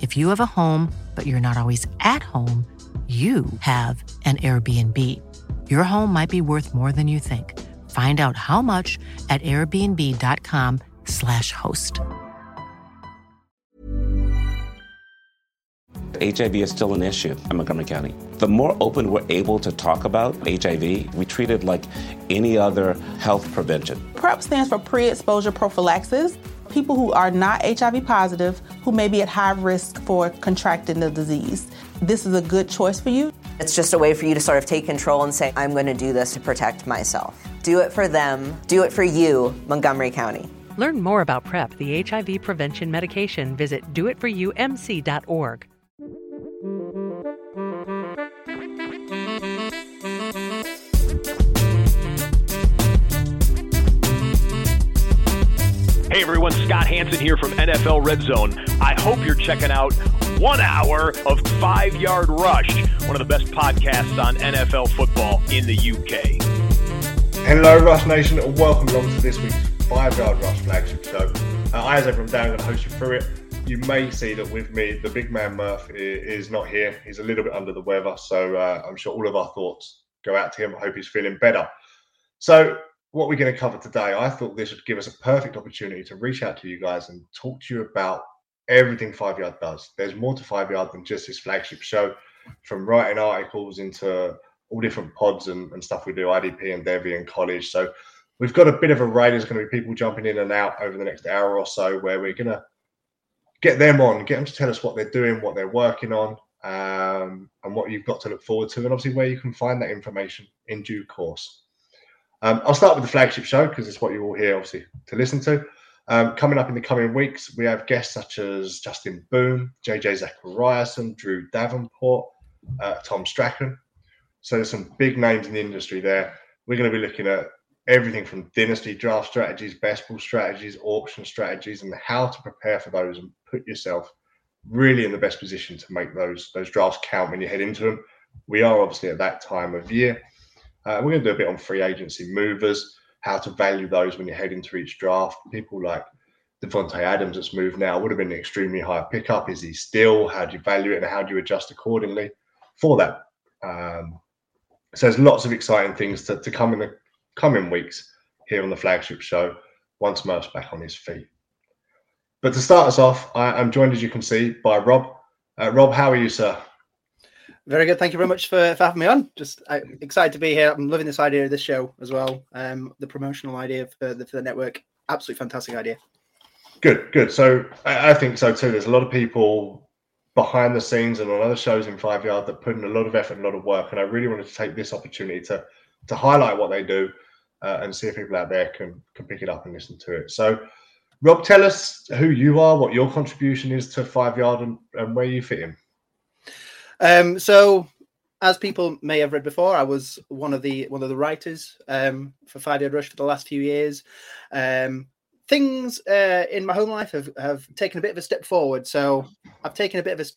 If you have a home, but you're not always at home, you have an Airbnb. Your home might be worth more than you think. Find out how much at airbnb.com/slash host. HIV is still an issue in Montgomery County. The more open we're able to talk about HIV, we treat it like any other health prevention. PrEP stands for pre exposure prophylaxis. People who are not HIV positive, who may be at high risk for contracting the disease. This is a good choice for you. It's just a way for you to sort of take control and say, I'm going to do this to protect myself. Do it for them, do it for you, Montgomery County. Learn more about PrEP, the HIV prevention medication. Visit doitforyoumc.org. Hey everyone, Scott Hanson here from NFL Red Zone. I hope you're checking out one hour of Five Yard Rush, one of the best podcasts on NFL football in the UK. Hello, Rush Nation, and welcome along to this week's Five Yard Rush flagship show. Uh, I, as everyone, Dan, going to host you through it. You may see that with me, the big man Murph is not here. He's a little bit under the weather, so uh, I'm sure all of our thoughts go out to him. I hope he's feeling better. So, what we're going to cover today, I thought this would give us a perfect opportunity to reach out to you guys and talk to you about everything Five Yard does. There's more to Five Yard than just this flagship show, from writing articles into all different pods and, and stuff we do, IDP and Devi and college. So we've got a bit of a array. There's going to be people jumping in and out over the next hour or so where we're going to get them on, get them to tell us what they're doing, what they're working on, um, and what you've got to look forward to, and obviously where you can find that information in due course. Um, I'll start with the flagship show because it's what you're all here, obviously, to listen to. Um, coming up in the coming weeks, we have guests such as Justin Boone, JJ Zachariason, Drew Davenport, uh, Tom Strachan. So there's some big names in the industry there. We're going to be looking at everything from dynasty draft strategies, best ball strategies, auction strategies, and how to prepare for those and put yourself really in the best position to make those those drafts count when you head into them. We are obviously at that time of year. Uh, we're going to do a bit on free agency movers, how to value those when you're heading into each draft. People like Davante Adams that's moved now would have been an extremely high pickup. Is he still? How do you value it and how do you adjust accordingly for that? Um, so there's lots of exciting things to, to come in the coming weeks here on the flagship show once Murph's back on his feet. But to start us off, I, I'm joined, as you can see, by Rob. Uh, Rob, how are you, sir? Very good. Thank you very much for, for having me on. Just uh, excited to be here. I'm loving this idea of this show as well. Um, the promotional idea for the, for the network. Absolutely fantastic idea. Good, good. So I, I think so too. There's a lot of people behind the scenes and on other shows in Five Yard that put in a lot of effort and a lot of work. And I really wanted to take this opportunity to to highlight what they do uh, and see if people out there can can pick it up and listen to it. So Rob, tell us who you are, what your contribution is to Five Yard, and, and where you fit in. Um, so, as people may have read before, I was one of the one of the writers um, for Yard Rush for the last few years. Um, things uh, in my home life have, have taken a bit of a step forward, so I've taken a bit of a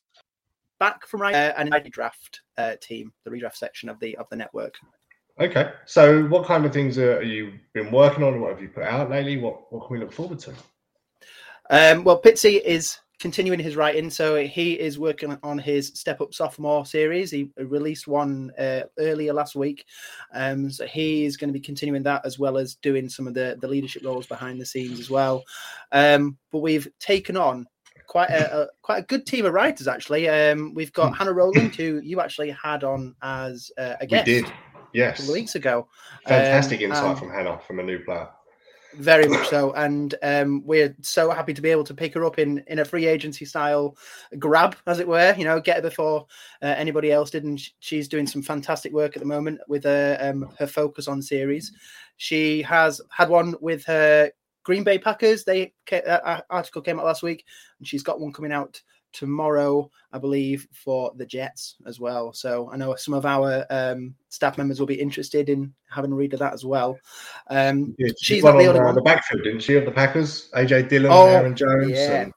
back from writing uh, and redraft uh, team, the redraft section of the of the network. Okay, so what kind of things are you been working on? What have you put out lately? What what can we look forward to? Um, well, Pitsy is continuing his writing, so he is working on his Step Up Sophomore series. He released one uh, earlier last week, um, so he is going to be continuing that as well as doing some of the the leadership roles behind the scenes as well. Um, but we've taken on quite a, a, quite a good team of writers actually. Um, we've got Hannah Rowland, who you actually had on as uh, a guest. We did, yes, a couple of weeks ago. Fantastic um, insight from Hannah from a new player. Very much so, and um, we're so happy to be able to pick her up in in a free agency style grab, as it were. You know, get her before uh, anybody else did, and she's doing some fantastic work at the moment with her um, her focus on series. She has had one with her Green Bay Packers. They uh, article came out last week, and she's got one coming out tomorrow, I believe, for the Jets as well. So I know some of our um, staff members will be interested in having a read of that as well. Um, yeah, she's not the only one. The backfield, didn't she, of the Packers? AJ Dillon, oh, Aaron Jones. Yeah. And,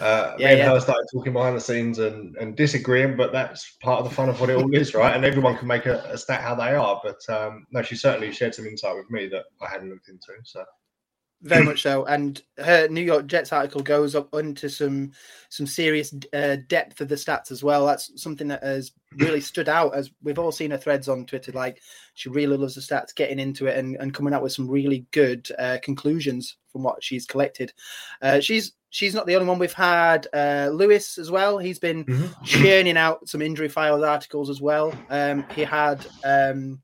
uh, yeah, me and yeah. her started talking behind the scenes and, and disagreeing, but that's part of the fun of what it all is, right? And everyone can make a, a stat how they are. But um, no, she certainly shared some insight with me that I hadn't looked into. So very much so. And her New York Jets article goes up into some some serious uh, depth of the stats as well. That's something that has really stood out as we've all seen her threads on Twitter. Like she really loves the stats, getting into it and, and coming out with some really good uh, conclusions from what she's collected. Uh, she's she's not the only one. We've had uh, Lewis as well. He's been mm-hmm. churning out some injury files articles as well. Um, he had um,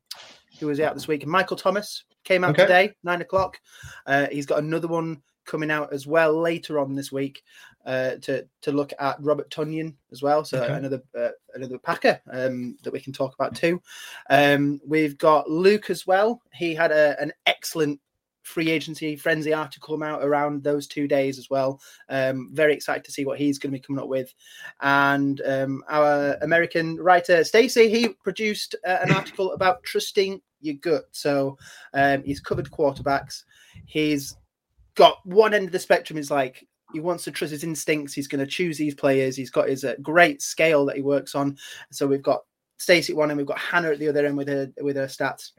who was out this week? Michael Thomas Came out okay. today, nine o'clock. Uh, he's got another one coming out as well later on this week uh, to to look at Robert Tonyan as well. So okay. another uh, another Packer um, that we can talk about too. Um, we've got Luke as well. He had a, an excellent free agency frenzy article come out around those two days as well. Um, very excited to see what he's going to be coming up with. And um, our American writer Stacy, he produced uh, an article about trusting your gut. So um, he's covered quarterbacks. He's got one end of the spectrum is like he wants to trust his instincts. He's going to choose these players. He's got his uh, great scale that he works on. So we've got Stacey at one end, we've got Hannah at the other end with her with her stats.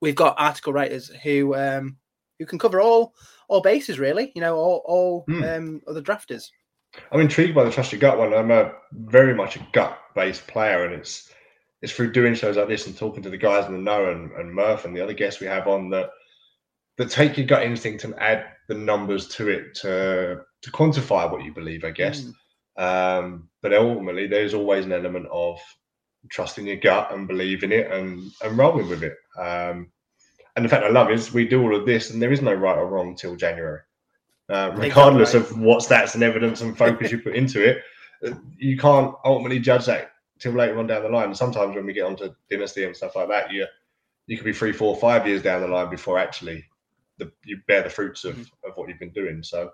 We've got article writers who um, who can cover all all bases really. You know, all all mm. um, other drafters. I'm intrigued by the trust your gut one. I'm a very much a gut based player, and it's it's through doing shows like this and talking to the guys in the know and, and Murph and the other guests we have on that that take your gut instinct and add the numbers to it to to quantify what you believe, I guess. Mm. Um, but ultimately, there's always an element of trusting your gut and believing it and and rolling with it. um, and the fact I love is we do all of this, and there is no right or wrong till January, uh, regardless right. of what stats and evidence and focus you put into it. You can't ultimately judge that till later on down the line. And sometimes when we get onto dynasty and stuff like that, you you could be three, four, five years down the line before actually the, you bear the fruits of, mm-hmm. of what you've been doing. So,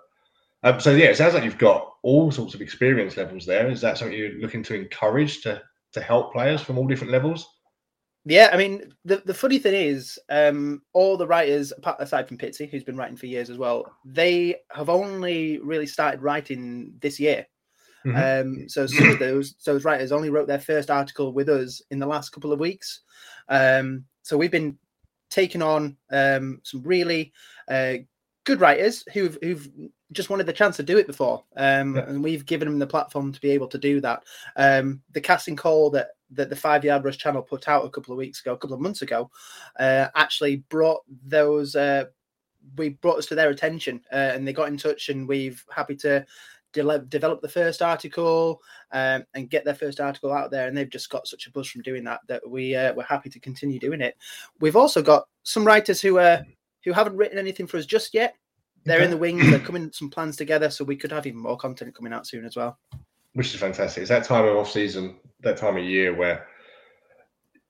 um, so yeah, it sounds like you've got all sorts of experience levels there. Is that something you're looking to encourage to to help players from all different levels? Yeah, I mean, the, the funny thing is, um, all the writers, apart, aside from Pitsy, who's been writing for years as well, they have only really started writing this year. Mm-hmm. Um, so some of those those writers only wrote their first article with us in the last couple of weeks. Um, so we've been taking on um, some really uh, good writers who've who've just wanted the chance to do it before, um, yeah. and we've given them the platform to be able to do that. Um, the casting call that that the Five Yard Rush channel put out a couple of weeks ago, a couple of months ago, uh, actually brought those. Uh, we brought us to their attention, uh, and they got in touch, and we've happy to de- develop the first article um, and get their first article out there. And they've just got such a buzz from doing that that we uh, we're happy to continue doing it. We've also got some writers who uh, who haven't written anything for us just yet. They're in the wings. They're coming some plans together, so we could have even more content coming out soon as well. Which is fantastic. It's that time of off season, that time of year where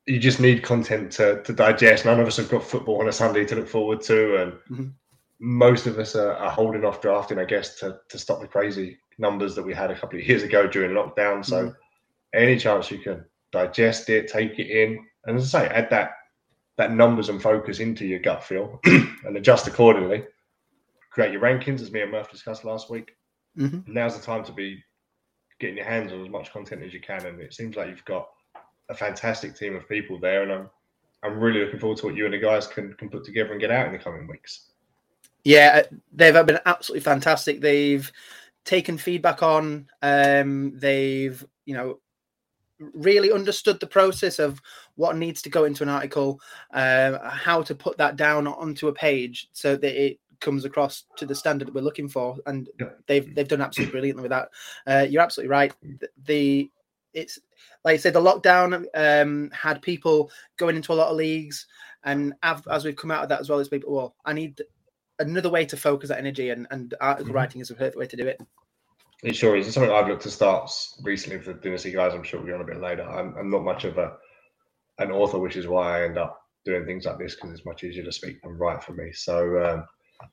you just need content to, to digest. None of us have got football on a Sunday to look forward to, and mm-hmm most of us are, are, holding off drafting, I guess, to, to stop the crazy numbers that we had a couple of years ago during lockdown. So, mm. any chance you can digest it, take it in, and as I say, add that that numbers and focus into your gut feel and adjust accordingly. Create your rankings, as me and Murph discussed last week. Mm-hmm. Now's the time to be getting your hands on as much content as you can, and it seems like you've got a fantastic team of people there, and I'm I'm really looking forward to what you and the guys can can put together and get out in the coming weeks. Yeah, uh, they've been absolutely fantastic. They've taken feedback on. Um, they've you know really understood the process of what needs to go into an article, uh, how to put that down onto a page so that it comes across to the standard that we're looking for, and they've they've done absolutely brilliantly with that. Uh, you're absolutely right. The, the it's like I said, the lockdown um, had people going into a lot of leagues, and as we've come out of that as well, as people, well, I need another way to focus that energy, and and article mm-hmm. writing is a perfect way to do it. It sure is. It's something I've looked to start recently for the Dynasty guys. I'm sure we'll be on a bit later. I'm, I'm not much of a an author, which is why I end up doing things like this because it's much easier to speak than write for me. So um,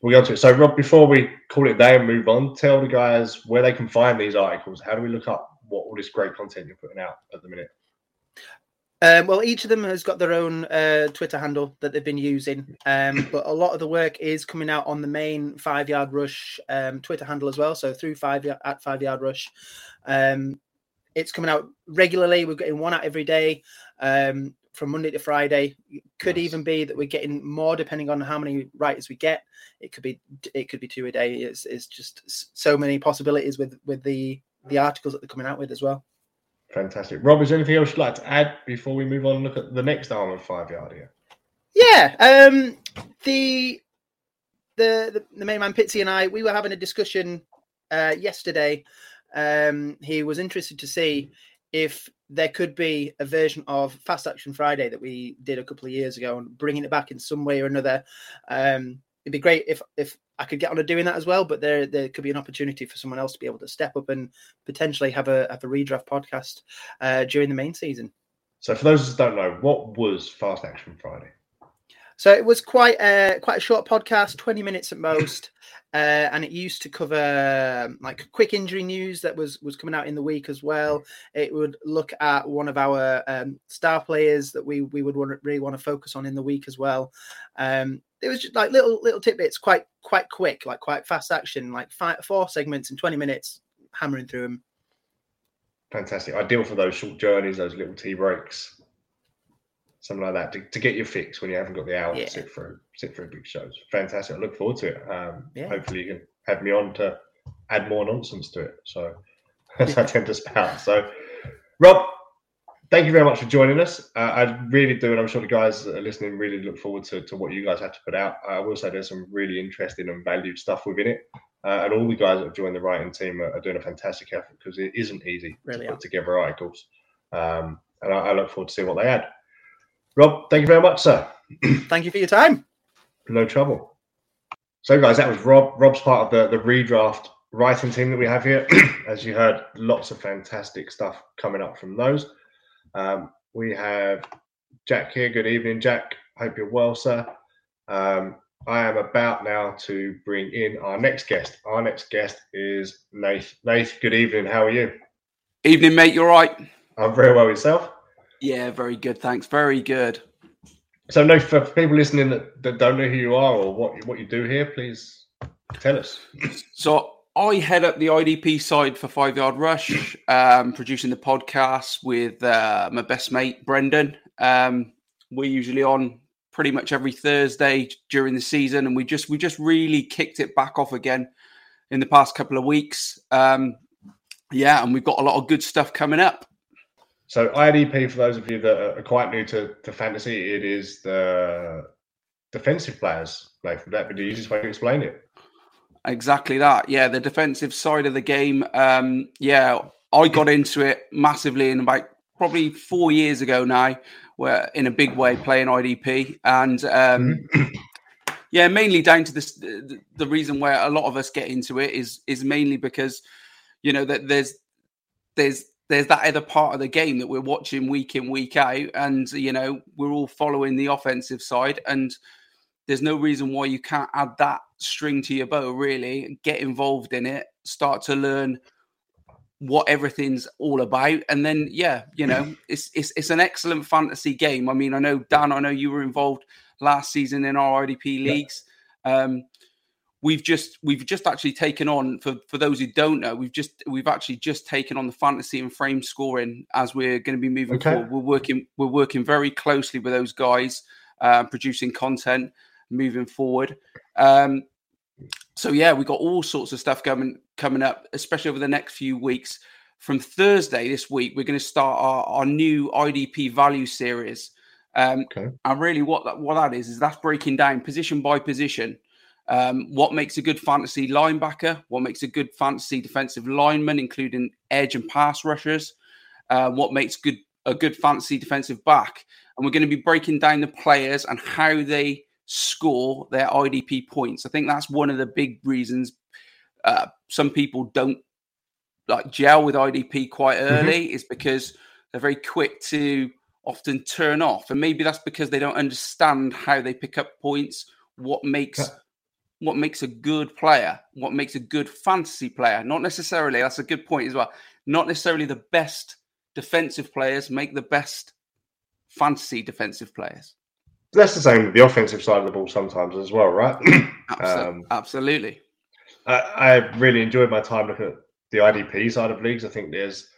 we'll go to it. So Rob, before we call it a day and move on, tell the guys where they can find these articles. How do we look up what all this great content you're putting out at the minute? Um, well, each of them has got their own uh, Twitter handle that they've been using, um, but a lot of the work is coming out on the main Five Yard Rush um, Twitter handle as well. So through five at Five Yard Rush, um, it's coming out regularly. We're getting one out every day um, from Monday to Friday. It could nice. even be that we're getting more depending on how many writers we get. It could be it could be two a day. It's, it's just so many possibilities with with the the articles that they're coming out with as well. Fantastic. Rob, is there anything else you'd like to add before we move on and look at the next of five yard here? Yeah. Um, the, the, the the main man Pitsy and I, we were having a discussion uh, yesterday. Um, he was interested to see if there could be a version of Fast Action Friday that we did a couple of years ago and bringing it back in some way or another. Um, it'd be great if if I could get on to doing that as well. But there there could be an opportunity for someone else to be able to step up and potentially have a have a redraft podcast uh, during the main season. So for those who don't know, what was Fast Action Friday? So it was quite a quite a short podcast, twenty minutes at most, uh, and it used to cover um, like quick injury news that was was coming out in the week as well. It would look at one of our um, star players that we we would want, really want to focus on in the week as well. Um, it was just like little little tidbits, quite quite quick, like quite fast action, like five, four segments in twenty minutes, hammering through them. Fantastic, ideal for those short journeys, those little tea breaks, something like that, to, to get your fix when you haven't got the hour yeah. to sit through sit through big shows. Fantastic, I look forward to it. Um, yeah. Hopefully, you can have me on to add more nonsense to it. So as I tend to spout. So, Rob, thank you very much for joining us. Uh, I really do, and I'm sure the guys that are listening really look forward to, to what you guys have to put out. I will say there's some really interesting and valued stuff within it. Uh, and all the guys that have joined the writing team are, are doing a fantastic effort because it isn't easy really to put together articles. Um, and I, I, look forward to seeing what they add. Rob, thank you very much, sir. thank you for your time. No trouble. So, guys, that was Rob. Rob's part of the, the redraft writing team that we have here. As you heard, lots of fantastic stuff coming up from those. Um, we have Jack here. Good evening, Jack. Hope you're well, sir. Um, I am about now to bring in our next guest. Our next guest is Nath. Nath, good evening. How are you? Evening, mate. You're right. I'm very well. Yourself? Yeah, very good. Thanks. Very good. So, Nath, for people listening that, that don't know who you are or what what you do here, please tell us. So, I head up the IDP side for Five Yard Rush, um, producing the podcast with uh, my best mate Brendan. Um, we're usually on pretty much every Thursday during the season, and we just we just really kicked it back off again in the past couple of weeks. Um, yeah, and we've got a lot of good stuff coming up. So IDP, for those of you that are quite new to, to fantasy, it is the defensive players. Like that would be the easiest way to explain it. Exactly that. Yeah, the defensive side of the game. Um, yeah, I got into it massively in about probably four years ago now, where in a big way playing IDP, and um, yeah, mainly down to this. The, the reason where a lot of us get into it is is mainly because you know that there's there's there's that other part of the game that we're watching week in week out, and you know we're all following the offensive side and there's no reason why you can't add that string to your bow, really, get involved in it, start to learn what everything's all about. And then, yeah, you know, it's, it's, it's an excellent fantasy game. I mean, I know, Dan, I know you were involved last season in our IDP leagues. Yeah. Um, we've just we've just actually taken on for for those who don't know we've just we've actually just taken on the fantasy and frame scoring as we're going to be moving okay. forward. We're working we're working very closely with those guys uh, producing content moving forward. Um, so yeah we've got all sorts of stuff coming coming up especially over the next few weeks. From thursday this week we're going to start our, our new idp value series. Um, okay. and really what that, what that is is that's breaking down position by position um, what makes a good fantasy linebacker? What makes a good fantasy defensive lineman, including edge and pass rushers? Uh, what makes good a good fantasy defensive back? And we're going to be breaking down the players and how they score their IDP points. I think that's one of the big reasons uh, some people don't like gel with IDP quite mm-hmm. early mm-hmm. is because they're very quick to often turn off, and maybe that's because they don't understand how they pick up points. What makes what makes a good player, what makes a good fantasy player. Not necessarily, that's a good point as well. Not necessarily the best defensive players make the best fantasy defensive players. That's the same with the offensive side of the ball sometimes as well, right? Absolutely. Um, Absolutely. I, I, really enjoyed my time looking at the IDP side of leagues. I think there's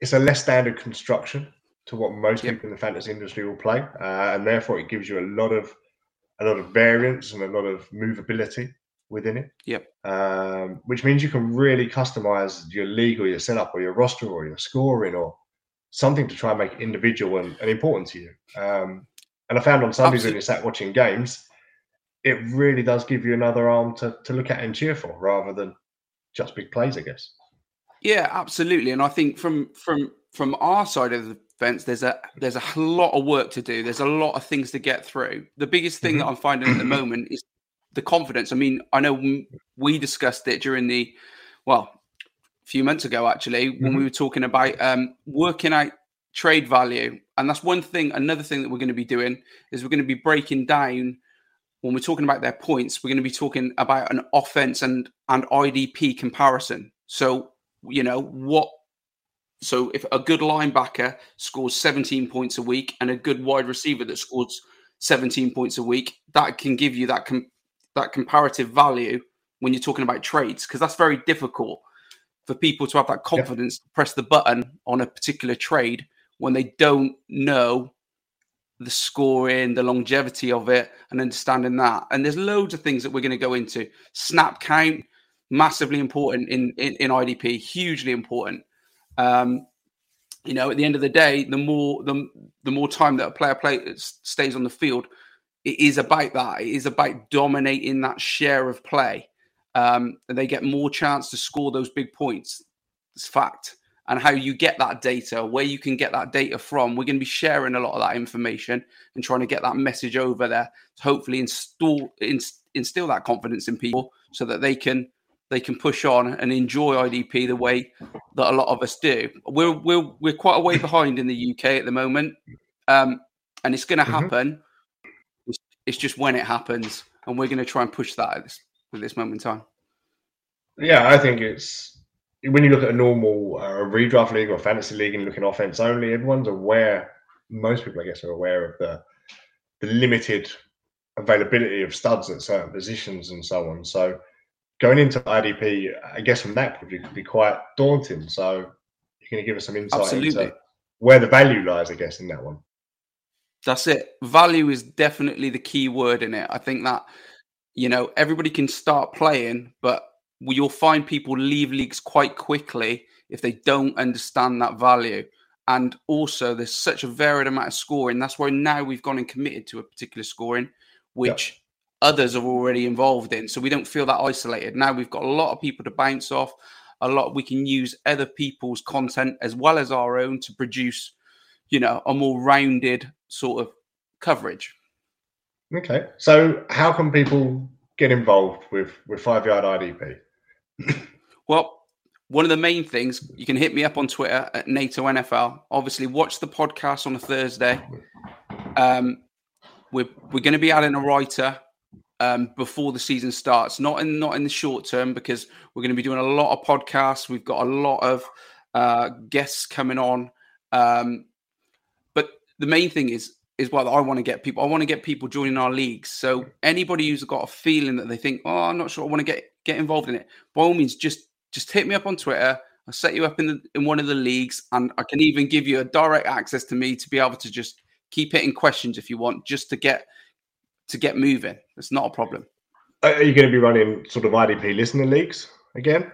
it's a less standard construction to what most yep. people in the fantasy industry will play, uh, and therefore it gives you a lot of a lot of variance and a lot of movability within it. Yep. Um, which means you can really customize your league or your setup or your roster or your scoring or something to try and make it individual and, and important to you. Um, and I found on Sundays Absolutely. when you sat watching games, it really does give you another arm to, to look at and cheer for rather than just big plays, I guess. Yeah, absolutely. And I think from from from our side of the fence, there's a there's a lot of work to do. There's a lot of things to get through. The biggest thing mm-hmm. that I'm finding at the moment is the confidence. I mean, I know we discussed it during the well, a few months ago actually when mm-hmm. we were talking about um, working out trade value, and that's one thing. Another thing that we're going to be doing is we're going to be breaking down when we're talking about their points. We're going to be talking about an offense and and IDP comparison. So you know what so if a good linebacker scores 17 points a week and a good wide receiver that scores 17 points a week, that can give you that com- that comparative value when you're talking about trades because that's very difficult for people to have that confidence yeah. to press the button on a particular trade when they don't know the scoring, the longevity of it, and understanding that. And there's loads of things that we're going to go into. Snap count, massively important in, in, in IDP, hugely important. Um, you know, at the end of the day, the more the the more time that a player play stays on the field, it is about that. It is about dominating that share of play, um, and they get more chance to score those big points. It's fact. And how you get that data, where you can get that data from, we're going to be sharing a lot of that information and trying to get that message over there to hopefully install instill that confidence in people so that they can they can push on and enjoy IDP the way that a lot of us do. We're we're we're quite a way behind in the UK at the moment, um, and it's going to mm-hmm. happen. It's, it's, just when it happens, and we're going to try and push that at this, at this moment in time. Yeah, I think it's when you look at a normal uh, redraft league or fantasy league and looking offense only, everyone's aware. Most people, I guess, are aware of the the limited availability of studs at certain positions and so on. So going into IDP, I guess from that point of view, could be quite daunting. So you're going to give us some insight Absolutely. into where the value lies, I guess, in that one. That's it. Value is definitely the key word in it. I think that, you know, everybody can start playing, but you'll find people leave leagues quite quickly if they don't understand that value. And also, there's such a varied amount of scoring. That's why now we've gone and committed to a particular scoring, which others are already involved in. So we don't feel that isolated. Now we've got a lot of people to bounce off. A lot we can use other people's content as well as our own to produce, you know, a more rounded sort of coverage. Okay. So how can people get involved with with five yard IDP? well, one of the main things you can hit me up on Twitter at NATO NFL. Obviously, watch the podcast on a Thursday. Um, we're we're going to be adding a writer um, before the season starts. Not in not in the short term because we're going to be doing a lot of podcasts. We've got a lot of uh, guests coming on. Um, but the main thing is is what I want to get people. I want to get people joining our leagues. So anybody who's got a feeling that they think, oh, I'm not sure, I want to get get involved in it. By all means, just just hit me up on Twitter. I'll set you up in the, in one of the leagues, and I can even give you a direct access to me to be able to just keep hitting questions if you want, just to get to get moving. It's not a problem. Are you going to be running sort of IDP listener leagues again?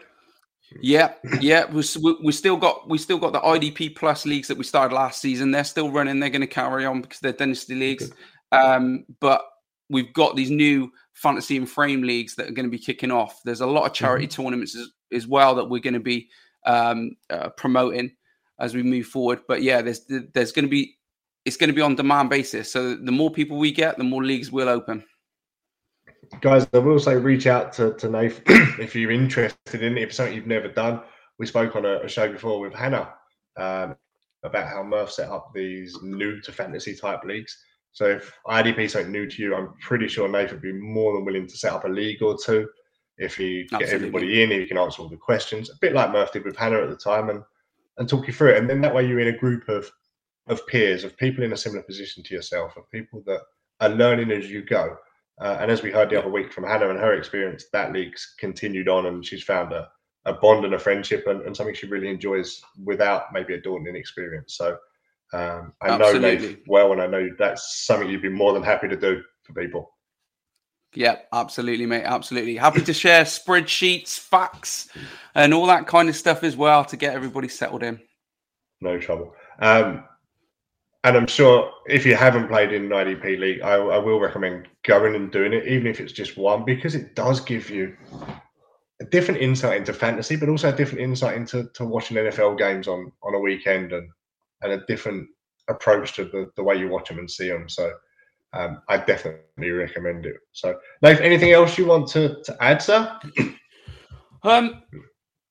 Yeah, yeah, we we still got we still got the IDP plus leagues that we started last season. They're still running. They're going to carry on because they're dynasty leagues. Um, but we've got these new fantasy and frame leagues that are going to be kicking off. There's a lot of charity mm-hmm. tournaments as, as, well that we're going to be um, uh, promoting as we move forward. But yeah, there's there's going to be it's going to be on demand basis. So the more people we get, the more leagues will open. Guys, I will say reach out to, to Nath if you're interested in it, if it's something you've never done. We spoke on a, a show before with Hannah um, about how Murph set up these new to fantasy type leagues. So if IDP is something new to you, I'm pretty sure Nath would be more than willing to set up a league or two if he get everybody in, he can answer all the questions, a bit like Murph did with Hannah at the time, and and talk you through it. And then that way you're in a group of of peers, of people in a similar position to yourself, of people that are learning as you go. Uh, and as we heard the other week from Hannah and her experience, that league's continued on and she's found a, a bond and a friendship and, and something she really enjoys without maybe a daunting experience. So um, I Absolutely. know Nate well, and I know that's something you'd be more than happy to do for people. Yeah, absolutely, mate. Absolutely. Happy to share spreadsheets, facts, and all that kind of stuff as well to get everybody settled in. No trouble. Um, and I'm sure if you haven't played in an IDP league, I, I, will recommend going and doing it, even if it's just one, because it does give you a different insight into fantasy, but also a different insight into to watching NFL games on on a weekend and and a different approach to the, the way you watch them and see them. So um, I definitely recommend it. So, Nate, anything else you want to, to add, sir? Um,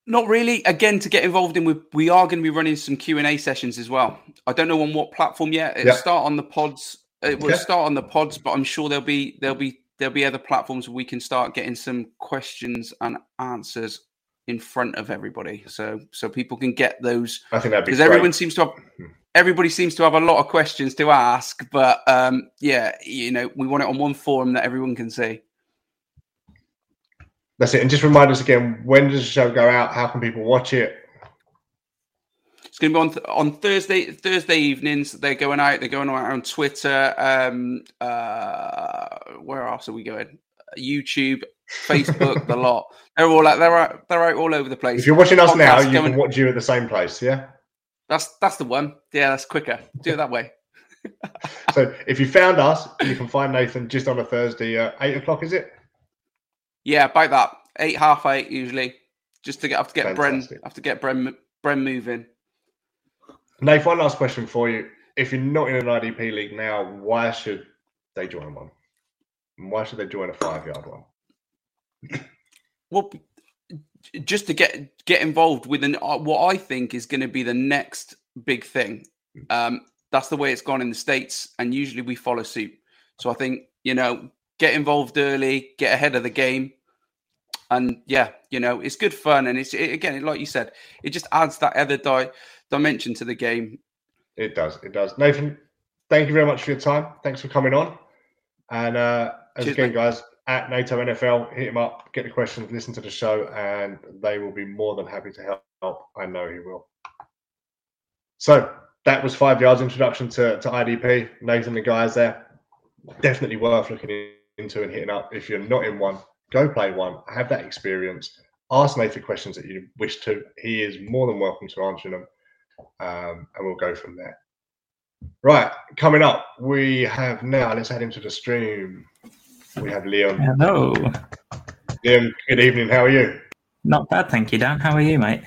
not really. Again, to get involved in, we, we are going to be running some Q and A sessions as well. I don't know on what platform yet. It'll start on the pods. It will okay. start on the pods, but I'm sure there'll be there'll be there'll be other platforms where we can start getting some questions and answers in front of everybody, so so people can get those. I think that'd be because everyone seems to have hmm. everybody seems to have a lot of questions to ask, but um, yeah, you know, we want it on one forum that everyone can see. That's it. And just remind us again, when does the show go out? How can people watch it? It's going to be on th- on Thursday Thursday evenings. They're going out. They're going out on Twitter. Um, uh, where else are we going? YouTube, Facebook, the lot. They're all out. They're out. They're out all over the place. If you're watching us Podcast now, you going... can watch you at the same place. Yeah. That's that's the one. Yeah, that's quicker. Do it that way. so if you found us, you can find Nathan just on a Thursday, uh, eight o'clock. Is it? Yeah, about that. Eight, half eight usually. Just to get have to get Fantastic. Bren have to get Bren Bren moving. Nate, one last question for you. If you're not in an IDP league now, why should they join one? Why should they join a five yard one? Well, just to get get involved with an uh, what I think is going to be the next big thing. Um, that's the way it's gone in the states, and usually we follow suit. So I think you know get involved early, get ahead of the game. And yeah, you know, it's good fun. And it's, it, again, like you said, it just adds that other di- dimension to the game. It does. It does. Nathan, thank you very much for your time. Thanks for coming on. And uh, as Cheers, again, mate. guys, at NATO NFL, hit him up, get the questions, listen to the show, and they will be more than happy to help. I know he will. So that was five yards introduction to, to IDP. Nathan, the guys there, definitely worth looking into and hitting up. If you're not in one, go play one, have that experience. Ask Nathan questions that you wish to. He is more than welcome to answer them, um, and we'll go from there. Right, coming up, we have now. Let's add him to the stream. We have Liam. Hello. Liam, good evening. How are you? Not bad, thank you, Dan. How are you, mate?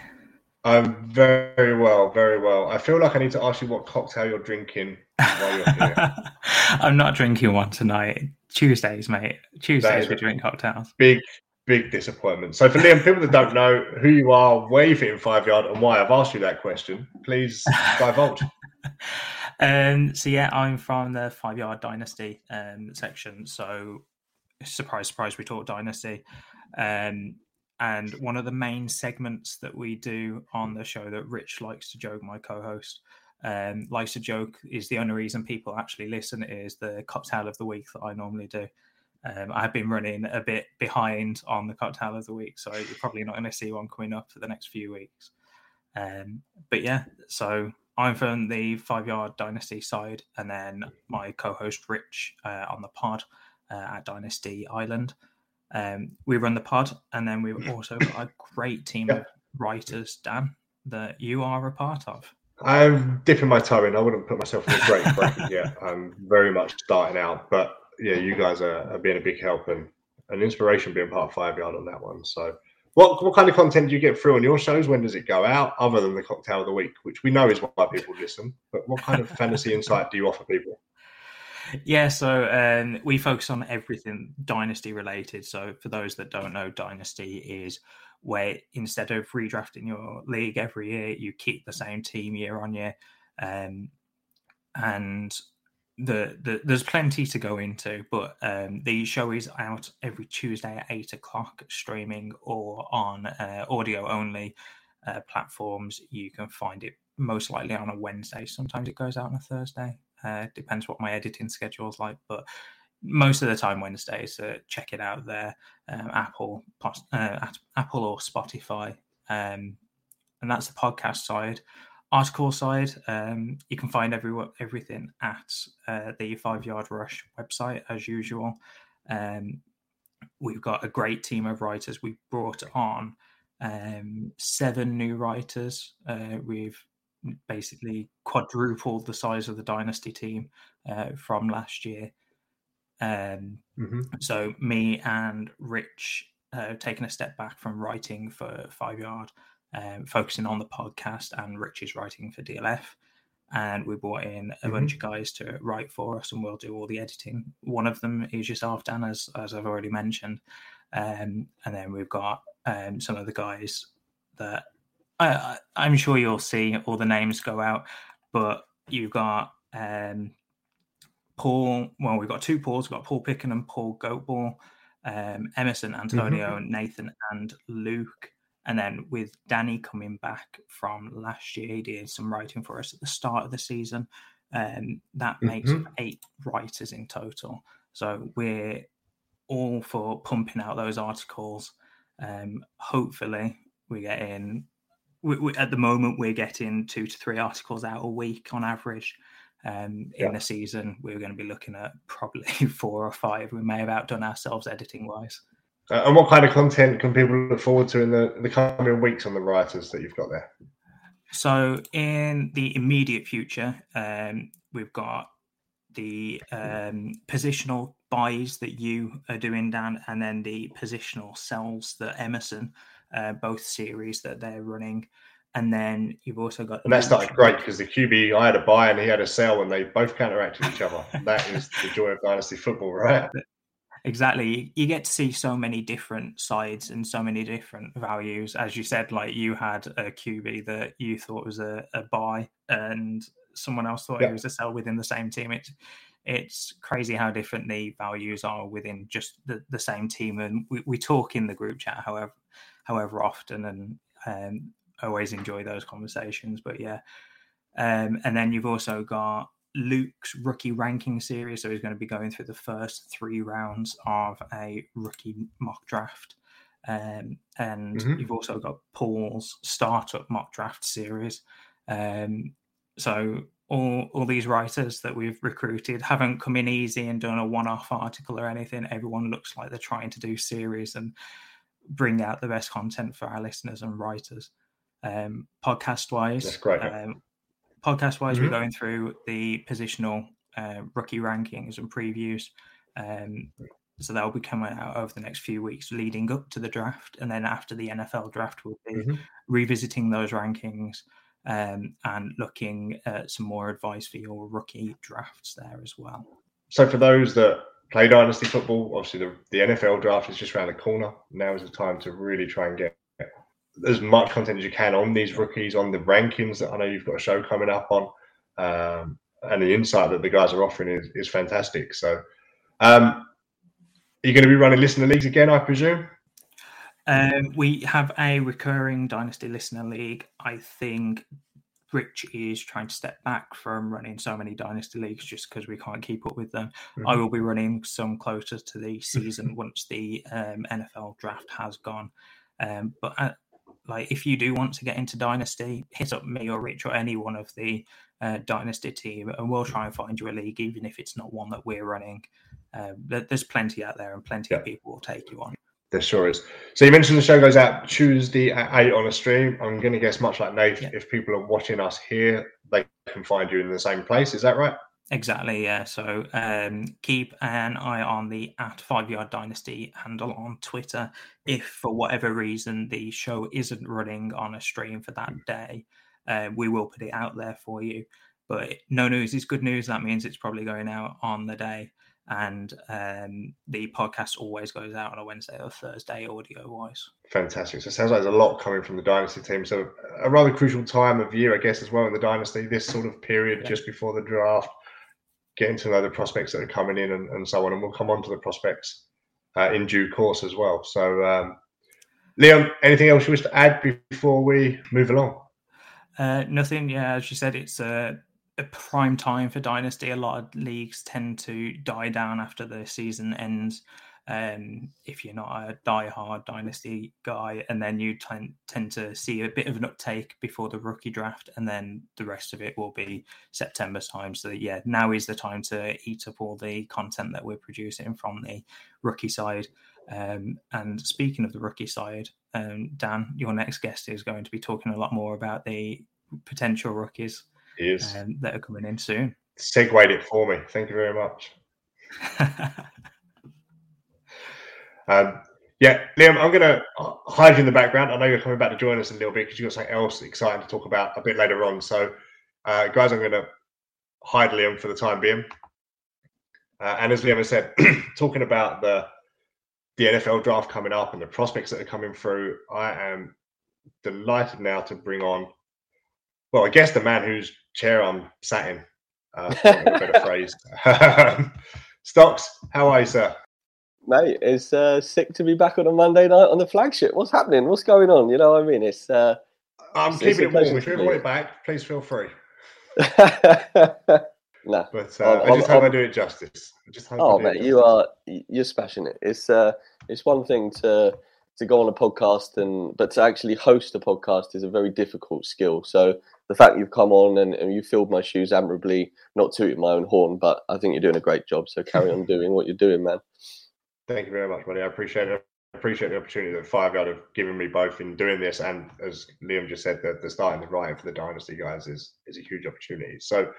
I'm very well, very well. I feel like I need to ask you what cocktail you're drinking while you're here. I'm not drinking one tonight. Tuesdays, mate. Tuesdays we drink cocktails. Big, big disappointment. So for Liam, people that don't know who you are, where you fit in five yard, and why I've asked you that question, please divulge. Um, so yeah, I'm from the Five Yard Dynasty um, section. So surprise, surprise, we talk Dynasty. Um, and one of the main segments that we do on the show that Rich likes to joke, my co-host, um, likes to joke is the only reason people actually listen is the cocktail of the week that I normally do. Um, I've been running a bit behind on the cocktail of the week, so you're probably not going to see one coming up for the next few weeks. Um, but yeah, so I'm from the Five Yard Dynasty side, and then my co-host Rich uh, on the pod uh, at Dynasty Island. Um, we run the pod, and then we've also got a great team of writers, Dan, that you are a part of. I'm dipping my toe in. I wouldn't put myself in a great bracket yet. I'm very much starting out, but yeah, you guys are, are being a big help and an inspiration being part of Five Yard on that one. So, what what kind of content do you get through on your shows? When does it go out? Other than the cocktail of the week, which we know is why people listen, but what kind of fantasy insight do you offer people? Yeah, so um, we focus on everything dynasty related. So for those that don't know, dynasty is where instead of redrafting your league every year, you keep the same team year on year, um, and the, the there's plenty to go into. But um, the show is out every Tuesday at eight o'clock, streaming or on uh, audio only uh, platforms. You can find it most likely on a Wednesday. Sometimes it goes out on a Thursday. Uh, depends what my editing schedule is like, but most of the time Wednesdays. So check it out there, um, Apple, uh, Apple or Spotify, um, and that's the podcast side. Article side, um, you can find every, everything at uh, the Five Yard Rush website as usual. Um, we've got a great team of writers. We brought on um, seven new writers. Uh, we've basically quadrupled the size of the dynasty team uh, from last year. Um, mm-hmm. So me and Rich uh, taking a step back from writing for Five Yard, um, focusing on the podcast, and Rich is writing for DLF. And we brought in a mm-hmm. bunch of guys to write for us, and we'll do all the editing. One of them is yourself, Dan, as as I've already mentioned. Um, and then we've got um, some of the guys that I I, am sure you'll see all the names go out, but you've got um, Paul. Well, we've got two Pauls. We've got Paul Picken and Paul Goatball, um, Emerson, Antonio, mm-hmm. Nathan, and Luke. And then with Danny coming back from last year, he did some writing for us at the start of the season. Um, that makes mm-hmm. eight writers in total. So we're all for pumping out those articles. Um, hopefully, we get in we, we, at the moment we're getting two to three articles out a week on average. Um, in yeah. the season, we're going to be looking at probably four or five. We may have outdone ourselves editing wise. Uh, and what kind of content can people look forward to in the, the coming weeks on the writers that you've got there? So, in the immediate future, um, we've got the um, positional buys that you are doing, Dan, and then the positional sells that Emerson uh, both series that they're running. And then you've also got. And that started great because the QB, I had a buy and he had a sell, and they both counteracted each other. that is the joy of dynasty football, right? Exactly. You get to see so many different sides and so many different values. As you said, like you had a QB that you thought was a, a buy, and someone else thought yeah. it was a sell within the same team. It's it's crazy how different the values are within just the, the same team. And we, we talk in the group chat, however, however often, and um, always enjoy those conversations. But yeah, um, and then you've also got Luke's rookie ranking series, so he's going to be going through the first three rounds of a rookie mock draft. Um, and mm-hmm. you've also got Paul's startup mock draft series. Um, so all all these writers that we've recruited haven't come in easy and done a one-off article or anything. Everyone looks like they're trying to do series and bring out the best content for our listeners and writers. Um, podcast wise, that's great. Um, podcast wise, mm-hmm. we're going through the positional uh, rookie rankings and previews. Um, so that'll be coming out over the next few weeks leading up to the draft. And then after the NFL draft, we'll be mm-hmm. revisiting those rankings um, and looking at some more advice for your rookie drafts there as well. So for those that play dynasty football. Obviously, the, the NFL draft is just around the corner. Now is the time to really try and get as much content as you can on these rookies, on the rankings that I know you've got a show coming up on, um, and the insight that the guys are offering is, is fantastic. So, um, are you going to be running listener leagues again? I presume. Um, we have a recurring Dynasty Listener League. I think Rich is trying to step back from running so many Dynasty Leagues just because we can't keep up with them. Mm-hmm. I will be running some closer to the season once the um, NFL draft has gone. Um, but uh, like, if you do want to get into Dynasty, hit up me or Rich or any one of the uh, Dynasty team, and we'll try and find you a league, even if it's not one that we're running. Uh, there's plenty out there, and plenty yeah. of people will take you on. There sure is. So you mentioned the show goes out Tuesday at eight on a stream. I'm going to guess much like Nate, yeah. if people are watching us here, they can find you in the same place. Is that right? Exactly, yeah. So um, keep an eye on the at Five Yard Dynasty handle on Twitter. If for whatever reason the show isn't running on a stream for that day, uh, we will put it out there for you. But no news is good news. That means it's probably going out on the day and um, the podcast always goes out on a Wednesday or Thursday, audio wise. Fantastic. So it sounds like there's a lot coming from the Dynasty team. So a rather crucial time of year, I guess, as well in the Dynasty. This sort of period yeah. just before the draft, getting to know the prospects that are coming in and, and so on. And we'll come on to the prospects uh, in due course as well. So, um, Liam, anything else you wish to add before we move along? Uh, nothing. Yeah, as you said, it's a a prime time for Dynasty. A lot of leagues tend to die down after the season ends. Um, if you're not a die-hard Dynasty guy, and then you tend, tend to see a bit of an uptake before the rookie draft, and then the rest of it will be September's time. So, yeah, now is the time to eat up all the content that we're producing from the rookie side. Um, and speaking of the rookie side, um, Dan, your next guest is going to be talking a lot more about the potential rookies um, that are coming in soon. Segued it for me. Thank you very much. um, yeah, Liam, I'm going to hide you in the background. I know you're coming back to join us a little bit because you've got something else exciting to talk about a bit later on. So, uh, guys, I'm going to hide Liam for the time being. Uh, and as Liam has said, talking about the the NFL draft coming up and the prospects that are coming through, I am delighted now to bring on, well, I guess the man whose chair I'm sat in. Uh, better phrase. Stocks, how are you, sir? Mate, it's uh, sick to be back on a Monday night on the flagship. What's happening? What's going on? You know what I mean? It's. Uh, I'm it's, keeping it's it warm. If you want it back, please feel free. nah, but uh, i i just hope i do it justice. oh, mate, you are you're smashing it. It's uh, it's one thing to to go on a podcast and but to actually host a podcast is a very difficult skill. So the fact you've come on and, and you filled my shoes admirably, not tooting my own horn, but I think you're doing a great job. So carry on doing what you're doing, man. Thank you very much, buddy. I appreciate it. I appreciate the opportunity that Five Yard have given me both in doing this, and as Liam just said, that the starting the writing for the Dynasty guys is is a huge opportunity. So,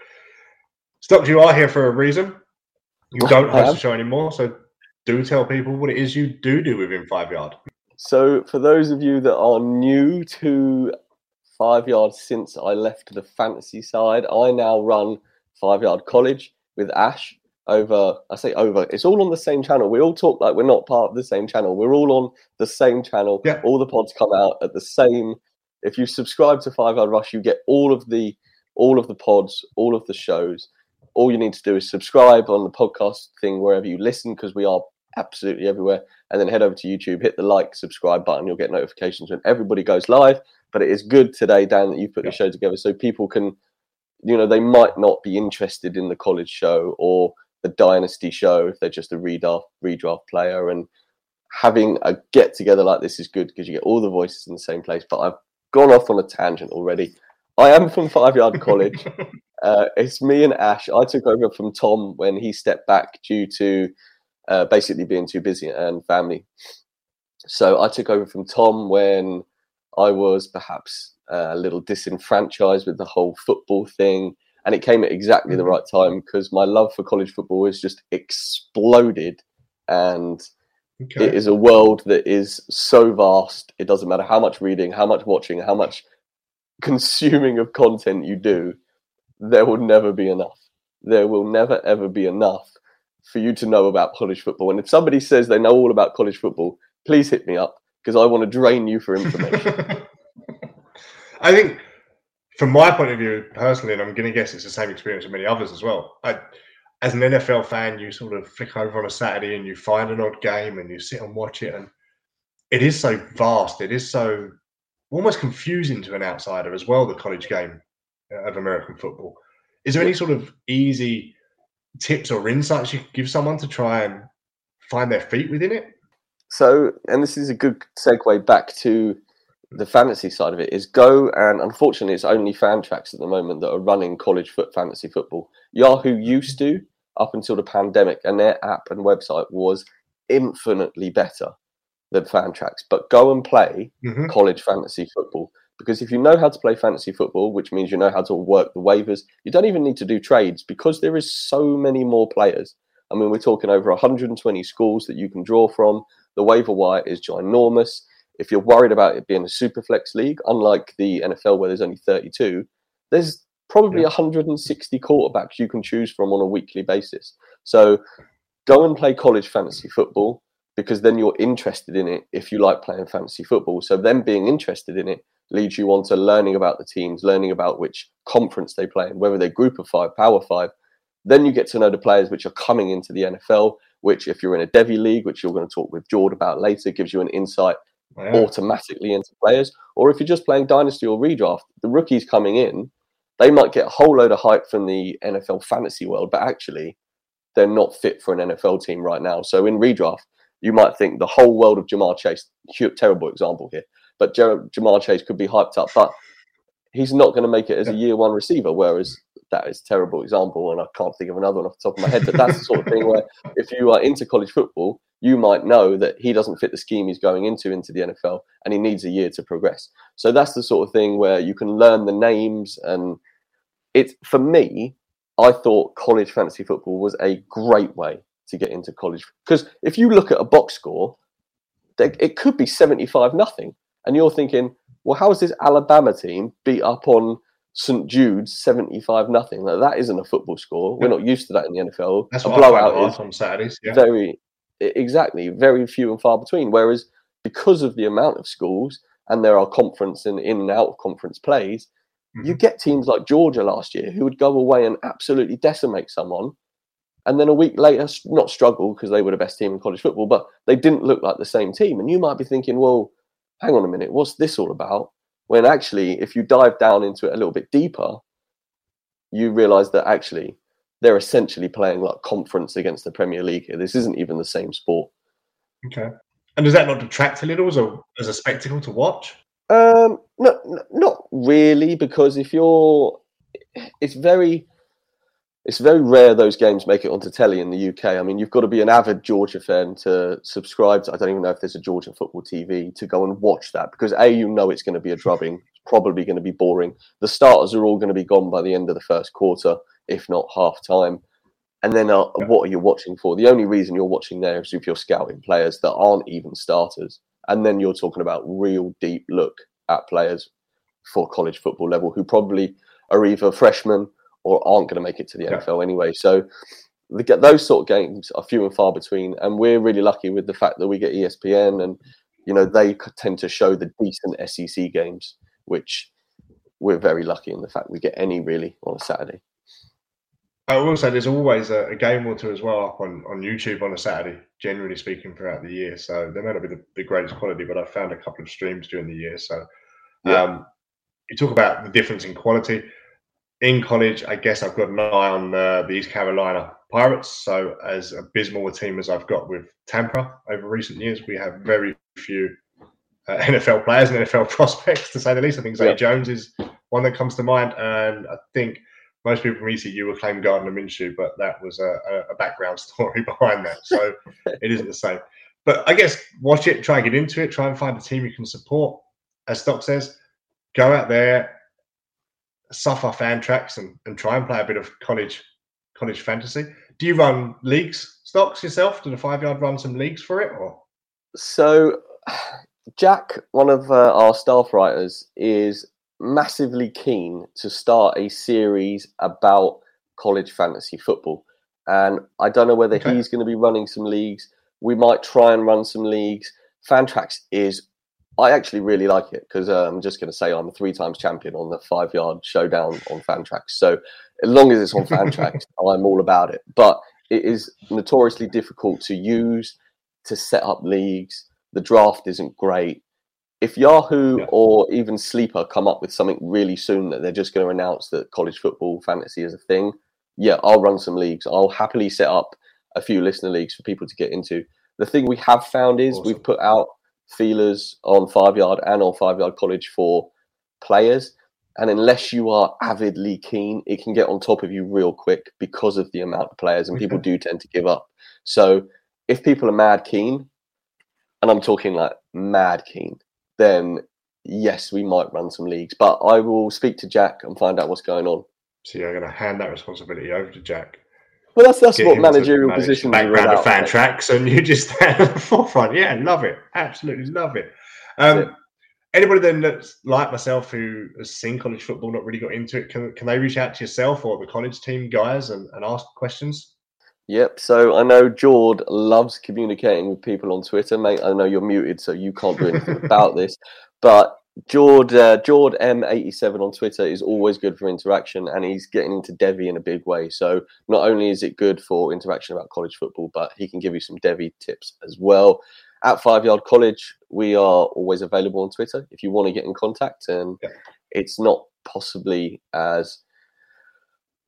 Stocks, you are here for a reason. You don't host the show anymore, so do tell people what it is you do do within Five Yard. So, for those of you that are new to five Yard since I left the fantasy side. I now run Five Yard College with Ash over. I say over. It's all on the same channel. We all talk like we're not part of the same channel. We're all on the same channel. Yeah. All the pods come out at the same. If you subscribe to Five Yard Rush, you get all of the all of the pods, all of the shows. All you need to do is subscribe on the podcast thing wherever you listen because we are absolutely everywhere. And then head over to YouTube, hit the like, subscribe button. You'll get notifications when everybody goes live. But it is good today, Dan, that you put yeah. the show together so people can, you know, they might not be interested in the college show or the dynasty show if they're just a redraft redraft player. And having a get together like this is good because you get all the voices in the same place. But I've gone off on a tangent already. I am from Five Yard College. uh, it's me and Ash. I took over from Tom when he stepped back due to uh, basically being too busy and family. So I took over from Tom when I was perhaps uh, a little disenfranchised with the whole football thing. And it came at exactly the mm-hmm. right time because my love for college football has just exploded. And okay. it is a world that is so vast. It doesn't matter how much reading, how much watching, how much consuming of content you do, there will never be enough. There will never, ever be enough for you to know about college football. And if somebody says they know all about college football, please hit me up because I want to drain you for information. I think from my point of view, personally, and I'm going to guess it's the same experience for many others as well. I, as an NFL fan, you sort of flick over on a Saturday and you find an odd game and you sit and watch it, and it is so vast. It is so almost confusing to an outsider as well. The college game uh, of American football. Is there any sort of easy tips or insights you could give someone to try and find their feet within it? So, and this is a good segue back to the fantasy side of it is go and unfortunately it's only Fantrax at the moment that are running college foot fantasy football. Yahoo used to up until the pandemic and their app and website was infinitely better than Fantrax. But go and play Mhm. college fantasy football because if you know how to play fantasy football, which means you know how to work the waivers, you don't even need to do trades because there is so many more players. I mean, we're talking over 120 schools that you can draw from. The waiver wire is ginormous. If you're worried about it being a super flex league, unlike the NFL where there's only 32, there's probably 160 quarterbacks you can choose from on a weekly basis. So go and play college fantasy football because then you're interested in it if you like playing fantasy football. So then being interested in it leads you on to learning about the teams, learning about which conference they play in, whether they're group of five, power five. Then you get to know the players which are coming into the NFL, which if you're in a Devy league, which you're going to talk with Jord about later, gives you an insight Yeah. automatically into players. Or if you're just playing dynasty or redraft, the rookies coming in, they might get a whole load of hype from the NFL fantasy world, but actually they're not fit for an NFL team right now. So in redraft, you might think the whole world of Ja'Marr Chase, terrible example here, but Jer- Ja'Marr Chase could be hyped up, but he's not going to make it as a year one receiver. Whereas that is a terrible example, and I can't think of another one off the top of my head. But that's the sort of thing where if you are into college football, you might know that he doesn't fit the scheme he's going into into the NFL, and he needs a year to progress. So that's the sort of thing where you can learn the names, and it's for me, I thought college fantasy football was a great way to get into college because if you look at a box score, it could be seventy-five nothing, and you're thinking, well, how is this Alabama team beat up on St Jude's seventy-five nothing? Like, that isn't a football score. We're not used to that in the NFL. That's a what blowout hard is on Saturdays. Yeah. very exactly very few and far between. Whereas because of the amount of schools and there are conference and in and out of conference plays, you mm-hmm. get teams like Georgia last year who would go away and absolutely decimate someone. And then a week later, not struggle because they were the best team in college football, but they didn't look like the same team. And you might be thinking, well, hang on a minute, what's this all about? When actually, if you dive down into it a little bit deeper, you realize that actually they're essentially playing like conference against the Premier League. This isn't even the same sport. Okay. And does that not detract a little as a as a spectacle to watch? Um, no, not really, because if you're, it's very, it's very rare those games make it onto telly in the UK. I mean, you've got to be an avid Georgia fan to subscribe to. I don't even know if there's a Georgia football TV to go and watch that because a, you know, it's going to be a drubbing. It's probably going to be boring. The starters are all going to be gone by the end of the first quarter, if not half time. And then, uh, what are you watching for? The only reason you're watching there is if you're scouting players that aren't even starters. And then you're talking about real deep look at players for college football level who probably are either freshmen or aren't going to make it to the Yeah. NFL anyway. So the, get- those sort of games are few and far between. And we're really lucky with the fact that we get ESPN and, you know, they tend to show the decent SEC games, which we're very lucky in the fact we get any really on a Saturday. I will say there's always a, a game or two as well up on, on YouTube on a Saturday, generally speaking, throughout the year. So they may not be the, the greatest quality, but I've found a couple of streams during the year. So Yeah. um, you talk about the difference in quality. In college, I guess I've got an eye on uh, the East Carolina Pirates. So as abysmal a team as I've got with Tampa over recent years, we have very few uh, NFL players and NFL prospects, to say the least. I think Zay Yeah. Jones is one that comes to mind, and I think most people from ECU will claim Gardner Minshew, but that was a, a- a background story behind that, so it isn't the same. But I guess watch it, try and get into it, try and find a team you can support. As Stock says, go out there, suffer Fantrax, and, and try and play a bit of college college fantasy. Do you run leagues, Stocks yourself? Do the five yard run some leagues for it, or So, Jack, one of uh, our staff writers, is massively keen to start a series about college fantasy football. And I don't know whether Okay. he's going to be running some leagues. We might try and run some leagues. Fantrax is I actually really like it because uh, I'm just going to say I'm a three times champion on the five yard showdown on Fantrax. So as long as it's on Fantrax, I'm all about it. But it is notoriously difficult to use to set up leagues. The draft isn't great. If Yahoo yeah. or even Sleeper come up with something really soon that they're just going to announce that college football fantasy is a thing, yeah, I'll run some leagues. I'll happily set up a few listener leagues for people to get into. The thing we have found is awesome. we've put out feelers on five yard and on five yard college for players. And unless you are avidly keen, it can get on top of you real quick because of the amount of players, and people do tend to give up. So if people are mad keen, and I'm talking like mad keen, then yes, we might run some leagues. But I will speak to Jack and find out what's going on. So you're going to hand that responsibility over to Jack. Well, that's that's what managerial positions background of Fantrax, and you just stand at the forefront. Yeah, love it, absolutely love it. Um, it. Anybody then that's like myself who has seen college football, not really got into it, can can they reach out to yourself or the college team guys and, and ask questions? Yep. So I know Jord loves communicating with people on Twitter, mate. I know you're muted, so you can't do anything about this. But Jord uh, Jord M87 on Twitter is always good for interaction, and he's getting into Devy in a big way. So not only is it good for interaction about college football, but he can give you some Devy tips as well. At Five Yard College, we are always available on Twitter if you want to get in contact, and yeah. it's not possibly as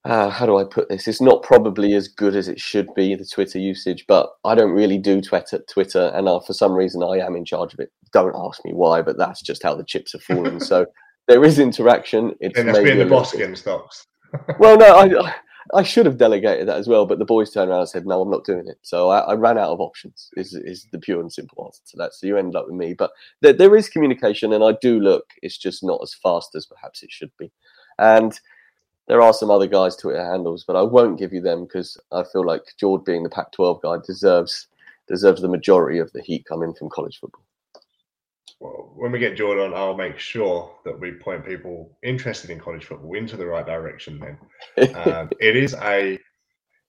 uh, how do I put this? It's not probably as good as it should be the Twitter usage, but I don't really do Twitter. Twitter, and uh, for some reason, I am in charge of it. Don't ask me why, but that's just how the chips are falling. so there is interaction. It's and that's being the boss again stocks. well, no, I, I should have delegated that as well, but the boys turned around and said, "No, I'm not doing it." So I, I ran out of options. Is is the pure and simple answer to that? So you ended up with me, but there, there is communication, and I do look. It's just not as fast as perhaps it should be, and there are some other guys Twitter handles, but I won't give you them because I feel like George, being the Pac-12 guy, deserves deserves the majority of the heat coming from college football. Well, when we get Jordan, on, I'll make sure that we point people interested in college football into the right direction. Then um, it is a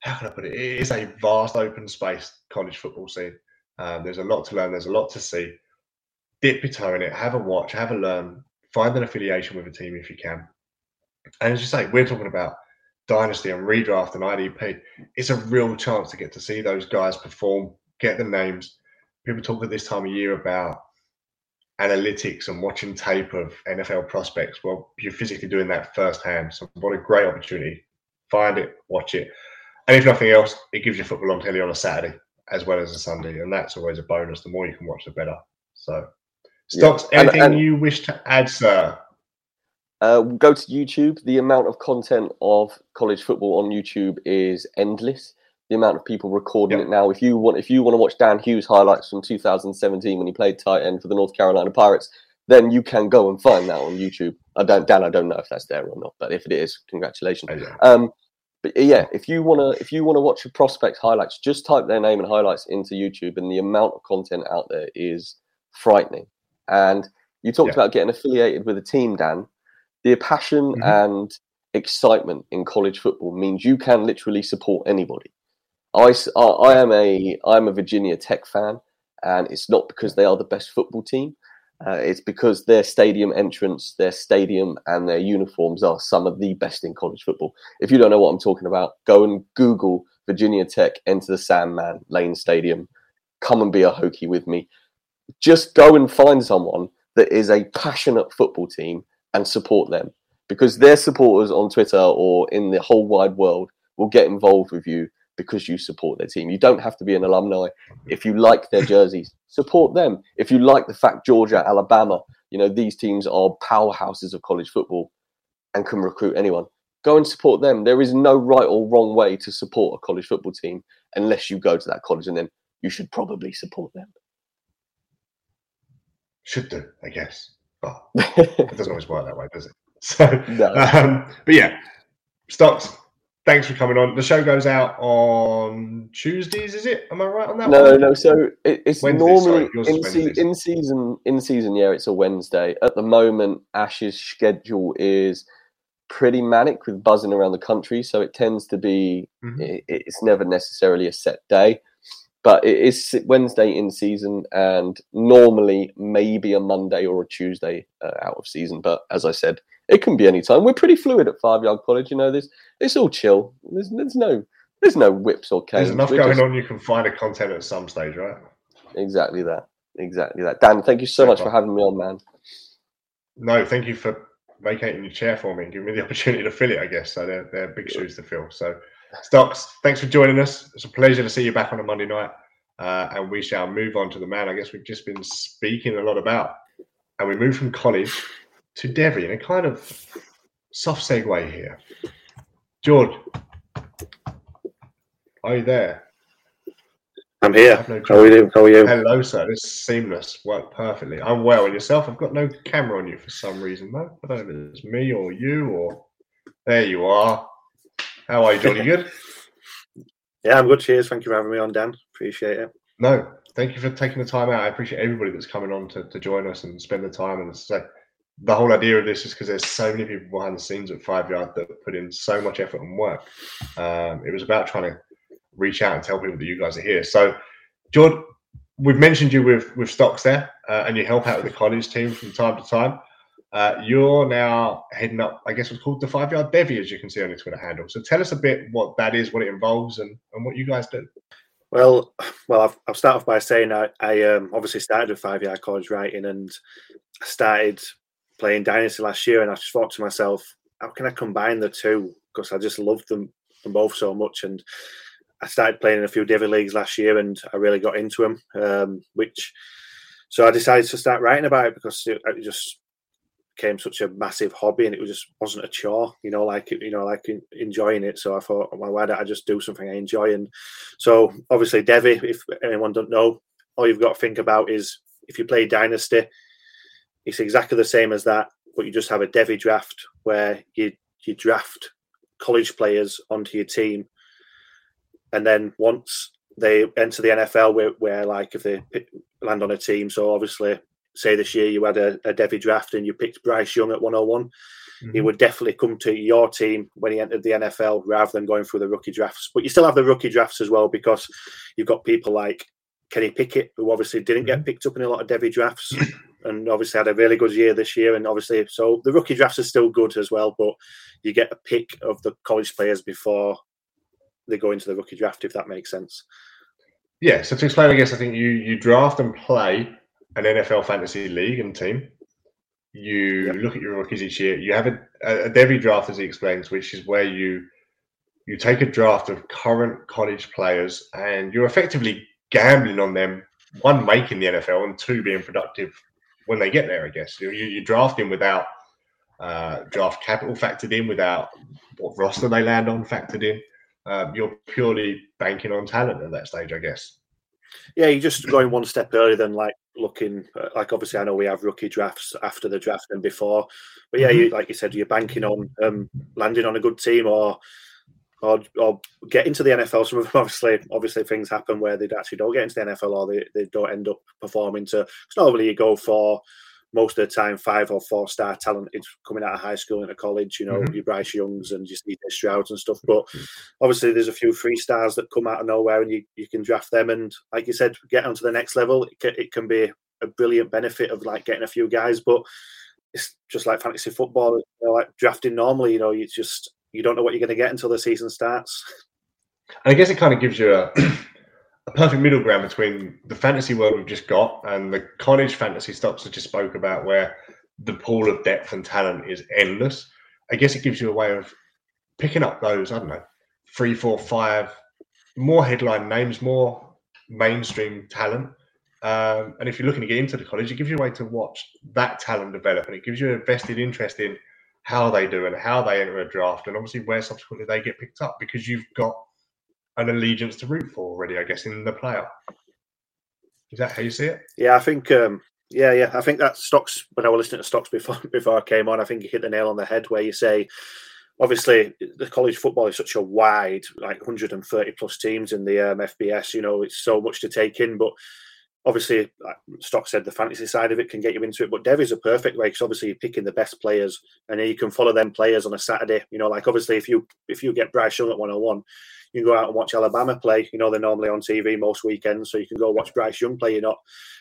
how can I put it? It is a vast open space college football scene. Um, there's a lot to learn. There's a lot to see. Dip your toe in it. Have a watch. Have a learn. Find an affiliation with a team if you can. And as you say, we're talking about dynasty and redraft and IDP. It's a real chance to get to see those guys perform, get the names. People talk at this time of year about analytics and watching tape of NFL prospects. Well, you're physically doing that firsthand. So, what a great opportunity. Find it, watch it. And if nothing else, it gives you football on telly on a Saturday as well as a Sunday. And that's always a bonus. The more you can watch, the better. So, Stocks, yeah. anything and, and, you wish to add, sir? Uh, go to YouTube. The amount of content of college football on YouTube is endless. The amount of people recording yep. it now. If you want, if you want to watch Dan Hughes highlights from 2017 when he played tight end for the North Carolina Pirates, then you can go and find that on YouTube. I don't, Dan. I don't know if that's there or not, but if it is, congratulations. Yeah. Um, but yeah, if you wanna, if you wanna watch a prospect highlights, just type their name and highlights into YouTube, and the amount of content out there is frightening. And you talked yeah. about getting affiliated with a team, Dan. The passion mm-hmm. and excitement in college football means you can literally support anybody. I, I am a I'm a Virginia Tech fan, and it's not because they are the best football team. Uh, it's because their stadium entrance, their stadium, and their uniforms are some of the best in college football. If you don't know what I'm talking about, go and Google Virginia Tech enter the Sandman Lane Stadium. Come and be a Hokie with me. Just go and find someone that is a passionate football team and support them because their supporters on Twitter or in the whole wide world will get involved with you because you support their team. You don't have to be an alumni. If you like their jerseys, support them. If you like the fact Georgia, Alabama, you know, these teams are powerhouses of college football and can recruit anyone, go and support them. There is no right or wrong way to support a college football team unless you go to that college and then you should probably support them. Should do, I guess. But it doesn't always work that way, does it? So, no. um, but yeah, stocks. Thanks for coming on. The show goes out on Tuesdays, is it? Am I right on that? No, one? no. So it, it's normally in, se- in season. In season, yeah, it's a Wednesday. At the moment, Ash's schedule is pretty manic with buzzing around the country, so it tends to be. Mm-hmm. It, it's never necessarily a set day. But it is Wednesday in season, and normally maybe a Monday or a Tuesday uh, out of season. But as I said, it can be any time. We're pretty fluid at Five Yard College. You know, there's it's all chill. There's there's no there's no whips or canes. There's enough We're going just- on. You can find a content at some stage, right? Exactly that. Exactly that. Dan, thank you so much for having me on, man. No, thank you for vacating your chair for me and giving me the opportunity to fill it. I guess so. They're, they're big shoes to fill. So, Stocks, thanks for joining us. It's a pleasure to see you back on a Monday night. Uh, and we shall move on to the man. I guess we've just been speaking a lot about, and we move from college to Devy in a kind of soft segue here. George, are you there? I'm here. No How are you? How are you? Hello, sir. This is seamless. Worked perfectly. I'm well. And yourself? I've got no camera on you for some reason, though. I don't know if it's me or you or. There you are. How are you, Johnny? Good? Yeah, I'm good. Cheers. Thank you for having me on, Dan. Appreciate it. No, thank you for taking the time out. I appreciate everybody that's coming on to, to join us and spend the time. And so the whole idea of this is because there's so many people behind the scenes at Five Yard that put in so much effort and work. Um, it was about trying to reach out and tell people that you guys are here. So, George, we've mentioned you with with Stocks there, uh, and you help out with the college team from time to time. Uh, you're now heading up, I guess, what's called the Five Yard Devy, as you can see on your Twitter handle. So, tell us a bit what that is, what it involves, and and what you guys do. Well, well, I've, I'll start off by saying I, I um, obviously started with five yard college writing and I started playing Dynasty last year, and I just thought to myself, how can I combine the two? Because I just loved them, them both so much, and I started playing in a few Devy leagues last year, and I really got into them. Um, which, so I decided to start writing about it because it, it just became such a massive hobby, and it just wasn't a chore, you know, like you know, like enjoying it. So I thought, well, why don't I just do something I enjoy? And so obviously, Devy, if anyone don't know, all you've got to think about is if you play Dynasty, it's exactly the same as that, but you just have a Devy draft where you you draft college players onto your team, and then once they enter the NFL, where, where like if they land on a team, so obviously, say this year you had a, a Devy draft and you picked Bryce Young at 101, he mm-hmm. would definitely come to your team when he entered the NFL rather than going through the rookie drafts. But you still have the rookie drafts as well because you've got people like Kenny Pickett, who obviously didn't get mm-hmm. picked up in a lot of Devy drafts and obviously had a really good year this year. And obviously, so the rookie drafts are still good as well, but you get a pick of the college players before they go into the rookie draft, if that makes sense. Yeah, so to explain, I guess I think you you draft and play an NFL fantasy league and team. You look at your rookies each year. You have a, a, Devy draft, as he explains, which is where you you take a draft of current college players and you're effectively gambling on them, one making the NFL and two being productive when they get there. I guess you you draft in without uh, draft capital factored in, without what roster they land on factored in. Um, you're purely banking on talent at that stage, I guess. Yeah, you're just going one step earlier than like looking uh, like obviously I know we have rookie drafts after the draft and before, but yeah, you like you said, you're banking on um, landing on a good team or or or get into the NFL. Some of them obviously obviously things happen where they actually don't get into the NFL or they, they don't end up performing to. Because normally you go for most of the time five or four star talent is coming out of high school into college. You know, Mhm. your Bryce Youngs and your CJ Strouds and stuff. But obviously, there's a few free stars that come out of nowhere, and you, you can draft them. And like you said, get onto the next level. It can, it can be a brilliant benefit of like getting a few guys, but it's just like fantasy football, you know, like drafting normally. You know, you just you don't know what you're going to get until the season starts. And I guess it kind of gives you a, a perfect middle ground between the fantasy world we've just got and the college fantasy stocks I just spoke about, where the pool of depth and talent is endless. I guess it gives you a way of picking up those, I don't know, three, four, five more headline names, more mainstream talent. Um, and if you're looking to get into the college, it gives you a way to watch that talent develop and it gives you a vested interest in how they do and how they enter a draft and obviously where subsequently they get picked up because you've got an allegiance to root for already, I guess, in the player. Is that how you see it? Yeah, I think. Um, yeah, yeah, I think that stocks. When I was listening to stocks before before I came on, I think you hit the nail on the head where you say, obviously, the college football is such a wide, like 130 plus teams in the um, FBS. You know, it's so much to take in, but obviously, like Stock said, the fantasy side of it can get you into it. But Dev is a perfect way because obviously you're picking the best players, and then you can follow them players on a Saturday. You know, like obviously if you if you get Bryce Young at 101, you can go out and watch Alabama play. You know, they're normally on TV most weekends, so you can go watch Bryce Young play. You know,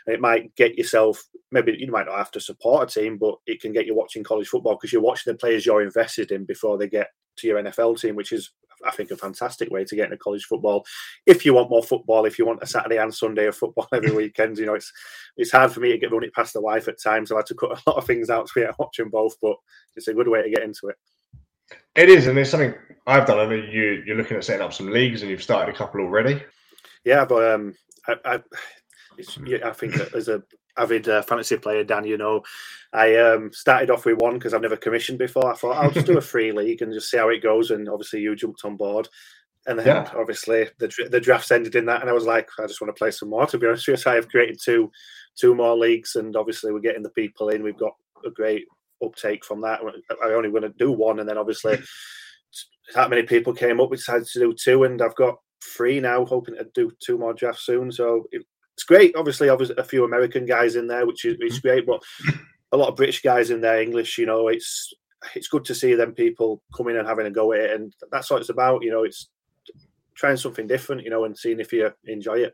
and it might get yourself maybe you might not have to support a team, but it can get you watching college football because you're watching the players you're invested in before they get to your NFL team, which is I think a fantastic way to get into college football. If you want more football, if you want a Saturday and Sunday of football every weekend, you know it's it's hard for me to get run it past the wife at times. I've had to cut a lot of things out to be watching both, but it's a good way to get into it. It is, and it's something I've done. I know you you're looking at setting up some leagues, and you've started a couple already. Yeah, but um, I, I, I think as a avid uh, fantasy player, Dan, you know, I um, started off with one because I've never commissioned before. I thought I'll just do a free league and just see how it goes. And obviously, you jumped on board. And then yeah. obviously the the drafts ended in that, and I was like, I just want to play some more. To be honest with you, so I have created two two more leagues, and obviously we're getting the people in. We've got a great uptake from that. I only want to do one, and then obviously that many people came up. We decided to do two, and I've got three now. Hoping to do two more drafts soon. So it, it's great. Obviously, obviously a few American guys in there, which is it's mm-hmm. great, but a lot of British guys in there. English, you know, it's it's good to see them people coming and having a go at it, and that's what it's about. You know, it's trying something different, you know, and seeing if you enjoy it.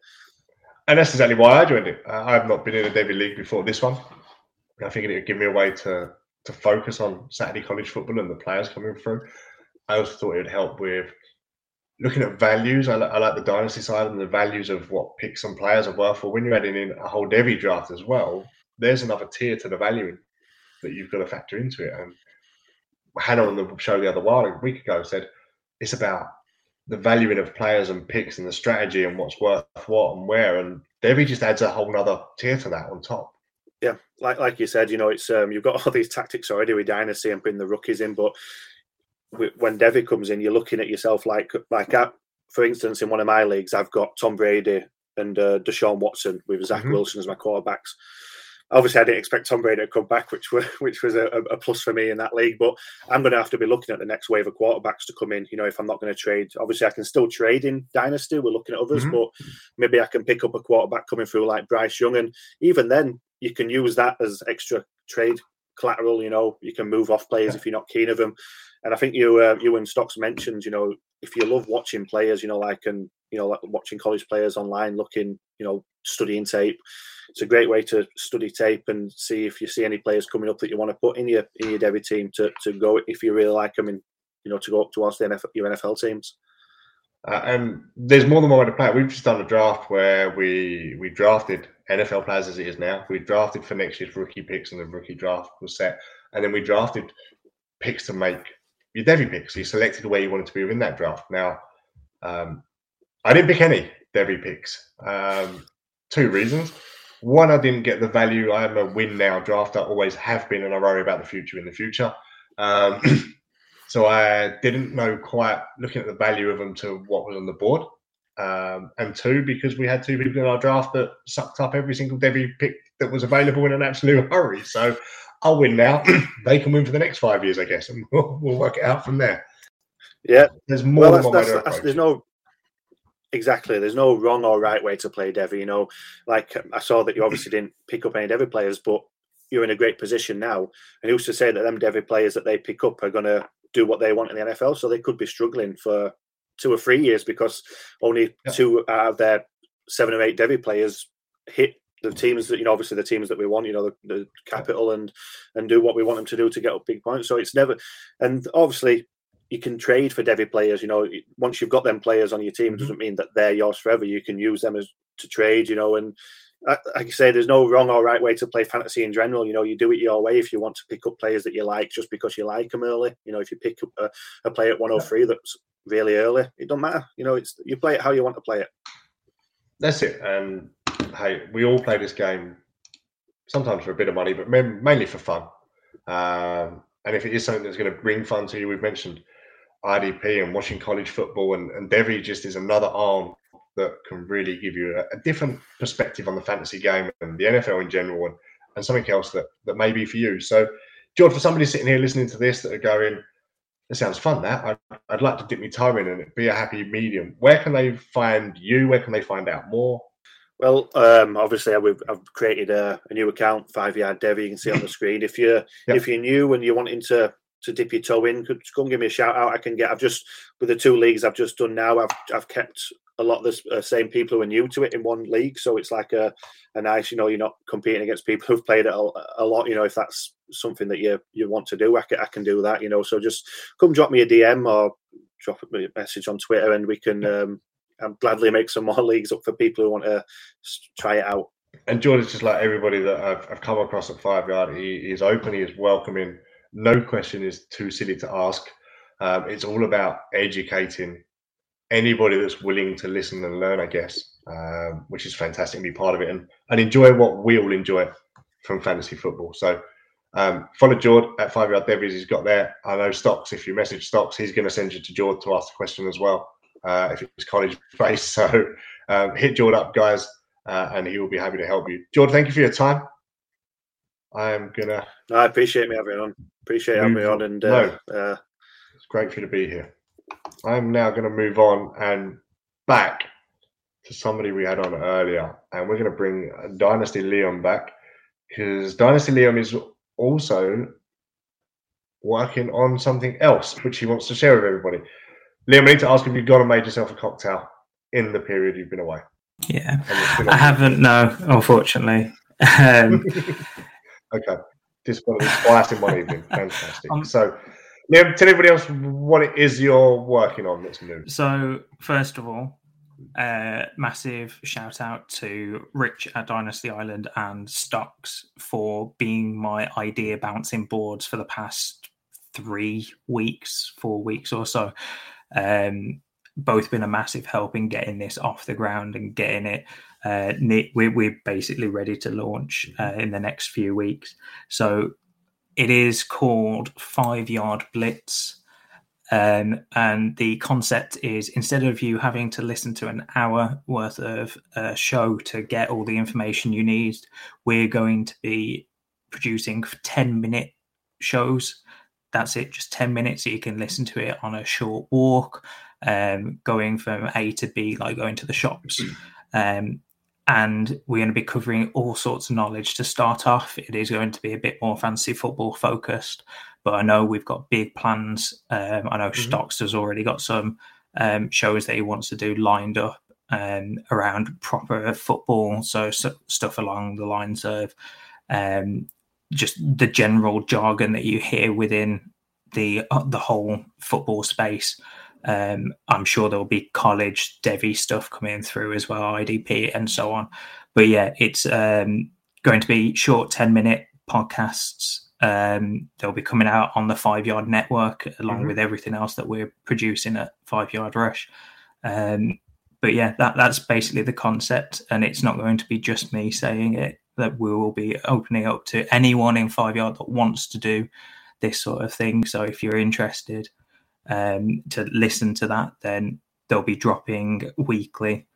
And that's exactly why I joined it. I've not been in a Devy League before this one. I think it would give me a way to to focus on Saturday college football and the players coming through. I also thought it would help with looking at values. I, I like the dynasty side and the values of what picks and players are worth. Or when you're adding in a whole Devy draft as well, there's another tier to the valuing that you've got to factor into it. And Hannah on the show the other while, a week ago, said it's about the valuing of players and picks and the strategy and what's worth what and where. And Devy just adds a whole other tier to that on top yeah, like like you said, you know, it's um, you've got all these tactics already with Dynasty and putting the rookies in, but when Devy comes in, you're looking at yourself like like at, for instance, in one of my leagues, I've got Tom Brady and uh, Deshaun Watson with Zach mm-hmm. Wilson as my quarterbacks obviously I didn't expect Tom Brady to come back, which was which was a, a, plus for me in that league. But I'm going to have to be looking at the next wave of quarterbacks to come in. You know, if I'm not going to trade, obviously I can still trade in dynasty. We're looking at others, mm-hmm. but maybe I can pick up a quarterback coming through like Bryce Young, and even then you can use that as extra trade collateral. You know, you can move off players if you're not keen of them. And I think you uh, you and Stocks mentioned, you know, if you love watching players, you know, like and you know, like watching college players online, looking, you know, studying tape it's a great way to study tape and see if you see any players coming up that you want to put in your in your Devy team to, to go if you really like them and you know to go up towards the NFL, your NFL teams. Uh, and there's more than one way to play. it. We've just done a draft where we we drafted NFL players as it is now. We drafted for next year's rookie picks, and the rookie draft was set. And then we drafted picks to make your Devy picks. You selected where you wanted to be within that draft. Now, um, I didn't pick any Devy picks. Um, two reasons. One, I didn't get the value. I'm a win now draft. I always have been, and I worry about the future in the future. Um, so I didn't know quite looking at the value of them to what was on the board. Um, and two, because we had two people in our draft that sucked up every single Devy pick that was available in an absolute hurry. So I'll win now. they can win for the next five years, I guess, and we'll, we'll work it out from there. Yeah, there's more. Well, that's, that's, that's, there's no Exactly. There's no wrong or right way to play Devy. You know, like I saw that you obviously didn't pick up any Devy players, but you're in a great position now. And who's to say that them Devy players that they pick up are going to do what they want in the NFL? So they could be struggling for two or three years because only yeah. two out of their seven or eight Devy players hit the teams that you know obviously the teams that we want you know the, the, capital and and do what we want them to do to get up big points so it's never and obviously you can trade for Devy players. You know, once you've got them players on your team, it mm-hmm. doesn't mean that they're yours forever. You can use them as to trade. You know, and like I say, there's no wrong or right way to play fantasy in general. You know, you do it your way if you want to pick up players that you like just because you like them early. You know, if you pick up a, a player at 103 that's really early, it don't matter. You know, it's you play it how you want to play it. That's it. And hey, we all play this game sometimes for a bit of money, but mainly for fun. Um, and if it is something that's going to bring fun to you, we've mentioned IDP and watching college football, and, and Devy just is another arm that can really give you a, a, different perspective on the fantasy game and the NFL in general, and, and something else that, that may be for you. So, George, for somebody sitting here listening to this that are going, it sounds fun, that I'd, I'd like to dip my toe in and be a happy medium. Where can they find you? Where can they find out more? Well, um, obviously, I've, I've created a, a, new account, Five Yard Dev. You can see on the screen. If you're yep. if you're new and you're wanting to to dip your toe in, could come give me a shout out. I can get. I've just with the two leagues I've just done now. I've I've kept a lot of the uh, same people who are new to it in one league, so it's like a a nice. You know, you're not competing against people who've played it a, a lot. You know, if that's something that you you want to do, I can I can do that. You know, so just come drop me a DM or drop me a message on Twitter, and we can. Um, I'll gladly make some more leagues up for people who want to try it out. And Jordan's just like everybody that I've, I've come across at Five Yard. He, he is open, he is welcoming. No question is too silly to ask. Um, it's all about educating anybody that's willing to listen and learn, I guess, um, which is fantastic to be part of it and, and enjoy what we all enjoy from fantasy football. So um, follow Jord at Five Yard Devies. He's got there. I know Stocks. If you message Stocks, he's going to send you to Jord to ask the question as well uh, if it's college based. So um, hit Jord up, guys, uh, and he will be happy to help you. Jord, thank you for your time. I am gonna. No, I appreciate me having on. Appreciate having me on, and uh, no, uh, it's great for you to be here. I'm now going to move on and back to somebody we had on earlier, and we're going to bring Dynasty Liam back because Dynasty Liam is also working on something else, which he wants to share with everybody. Liam, I need to ask if you've gone and made yourself a cocktail in the period you've been away. Yeah, I haven't. No, unfortunately. Um, okay, just one these in one evening. Fantastic. Um, so, Liam, tell everybody else what it is you're working on that's new. So, first of all, uh, massive shout out to Rich at Dynasty Island and Stocks for being my idea bouncing boards for the past three weeks, four weeks or so. Um, both been a massive help in getting this off the ground and getting it. Uh, we're, we're basically ready to launch uh, in the next few weeks. So it is called Five Yard Blitz. Um, and the concept is instead of you having to listen to an hour worth of uh, show to get all the information you need, we're going to be producing 10 minute shows that's it, just 10 minutes. So you can listen to it on a short walk, um, going from A to B, like going to the shops. Um, and we're going to be covering all sorts of knowledge to start off. It is going to be a bit more fantasy football focused, but I know we've got big plans. Um, I know mm-hmm. Stocks has already got some um, shows that he wants to do lined up um, around proper football. So, so, stuff along the lines of um, just the general jargon that you hear within the uh, the whole football space. Um, I'm sure there'll be college Devy stuff coming through as well, IDP and so on. But yeah, it's um, going to be short 10 minute podcasts. Um, they'll be coming out on the Five Yard Network along mm-hmm. with everything else that we're producing at Five Yard Rush. Um, but yeah, that that's basically the concept, and it's not going to be just me saying it that we will be opening up to anyone in five yard that wants to do this sort of thing. So if you're interested um, to listen to that, then they'll be dropping weekly.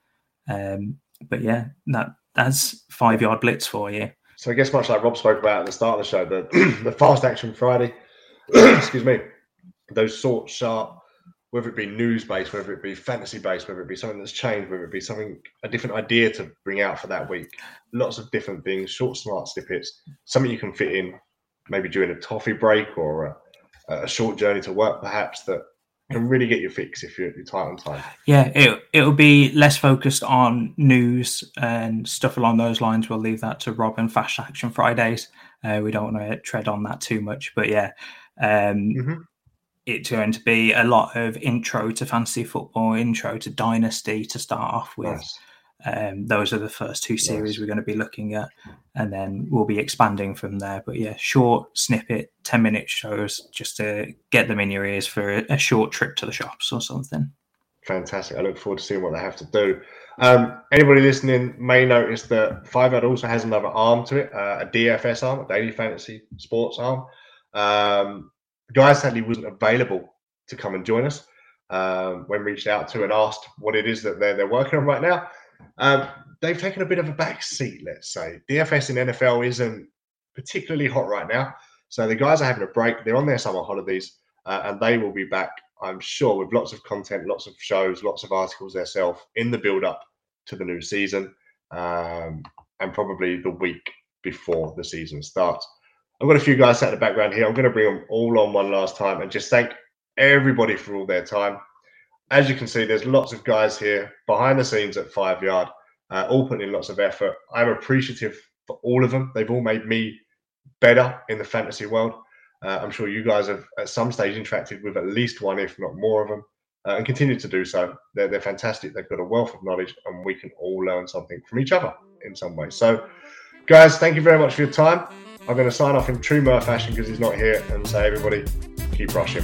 Um, but yeah, that that's five yard blitz for you. So I guess much like Rob spoke about at the start of the show, the the fast action Friday, excuse me, those short, sharp whether it be news based, whether it be fantasy based, whether it be something that's changed, whether it be something a different idea to bring out for that week. Lots of different things, short, smart snippets, something you can fit in maybe during a toffee break or a, a short journey to work, perhaps that can really get your fix if you're, you're tight on time. Yeah, it it'll be less focused on news and stuff along those lines. We'll leave that to Rob and Fast Action Fridays. Uh, we don't want to tread on that too much, but yeah. Um, mm-hmm it's going to be a lot of intro to fantasy football, intro to dynasty to start off with. Nice. Um, those are the first two series nice. we're going to be looking at, and then we'll be expanding from there. But yeah, short snippet, ten minute shows just to get them in your ears for a, a short trip to the shops or something. Fantastic! I look forward to seeing what they have to do. Um, anybody listening may notice that Five Yard also has another arm to it, uh, a DFS arm, a daily fantasy sports arm. Um, Guy sadly wasn't available to come and join us um, when reached out to and asked what it is that they're, they're working on right now. Um, they've taken a bit of a back seat, let's say. DFS in NFL isn't particularly hot right now. So the guys are having a break. They're on their summer holidays uh, and they will be back, I'm sure, with lots of content, lots of shows, lots of articles themselves in the build up to the new season. um, and probably the week before the season starts. I've got a few guys sat in the background here. I'm going to bring them all on one last time and just thank everybody for all their time. As you can see, there's lots of guys here behind the scenes at Five Yard, uh, all putting in lots of effort. I'm appreciative for all of them. They've all made me better in the fantasy world. Uh, I'm sure you guys have at some stage interacted with at least one, if not more of them, uh, and continue to do so. They're, they're fantastic. They've got a wealth of knowledge, and we can all learn something from each other in some way. So, guys, thank you very much for your time. I'm going to sign off in true Murph fashion because he's not here and say, everybody, keep rushing.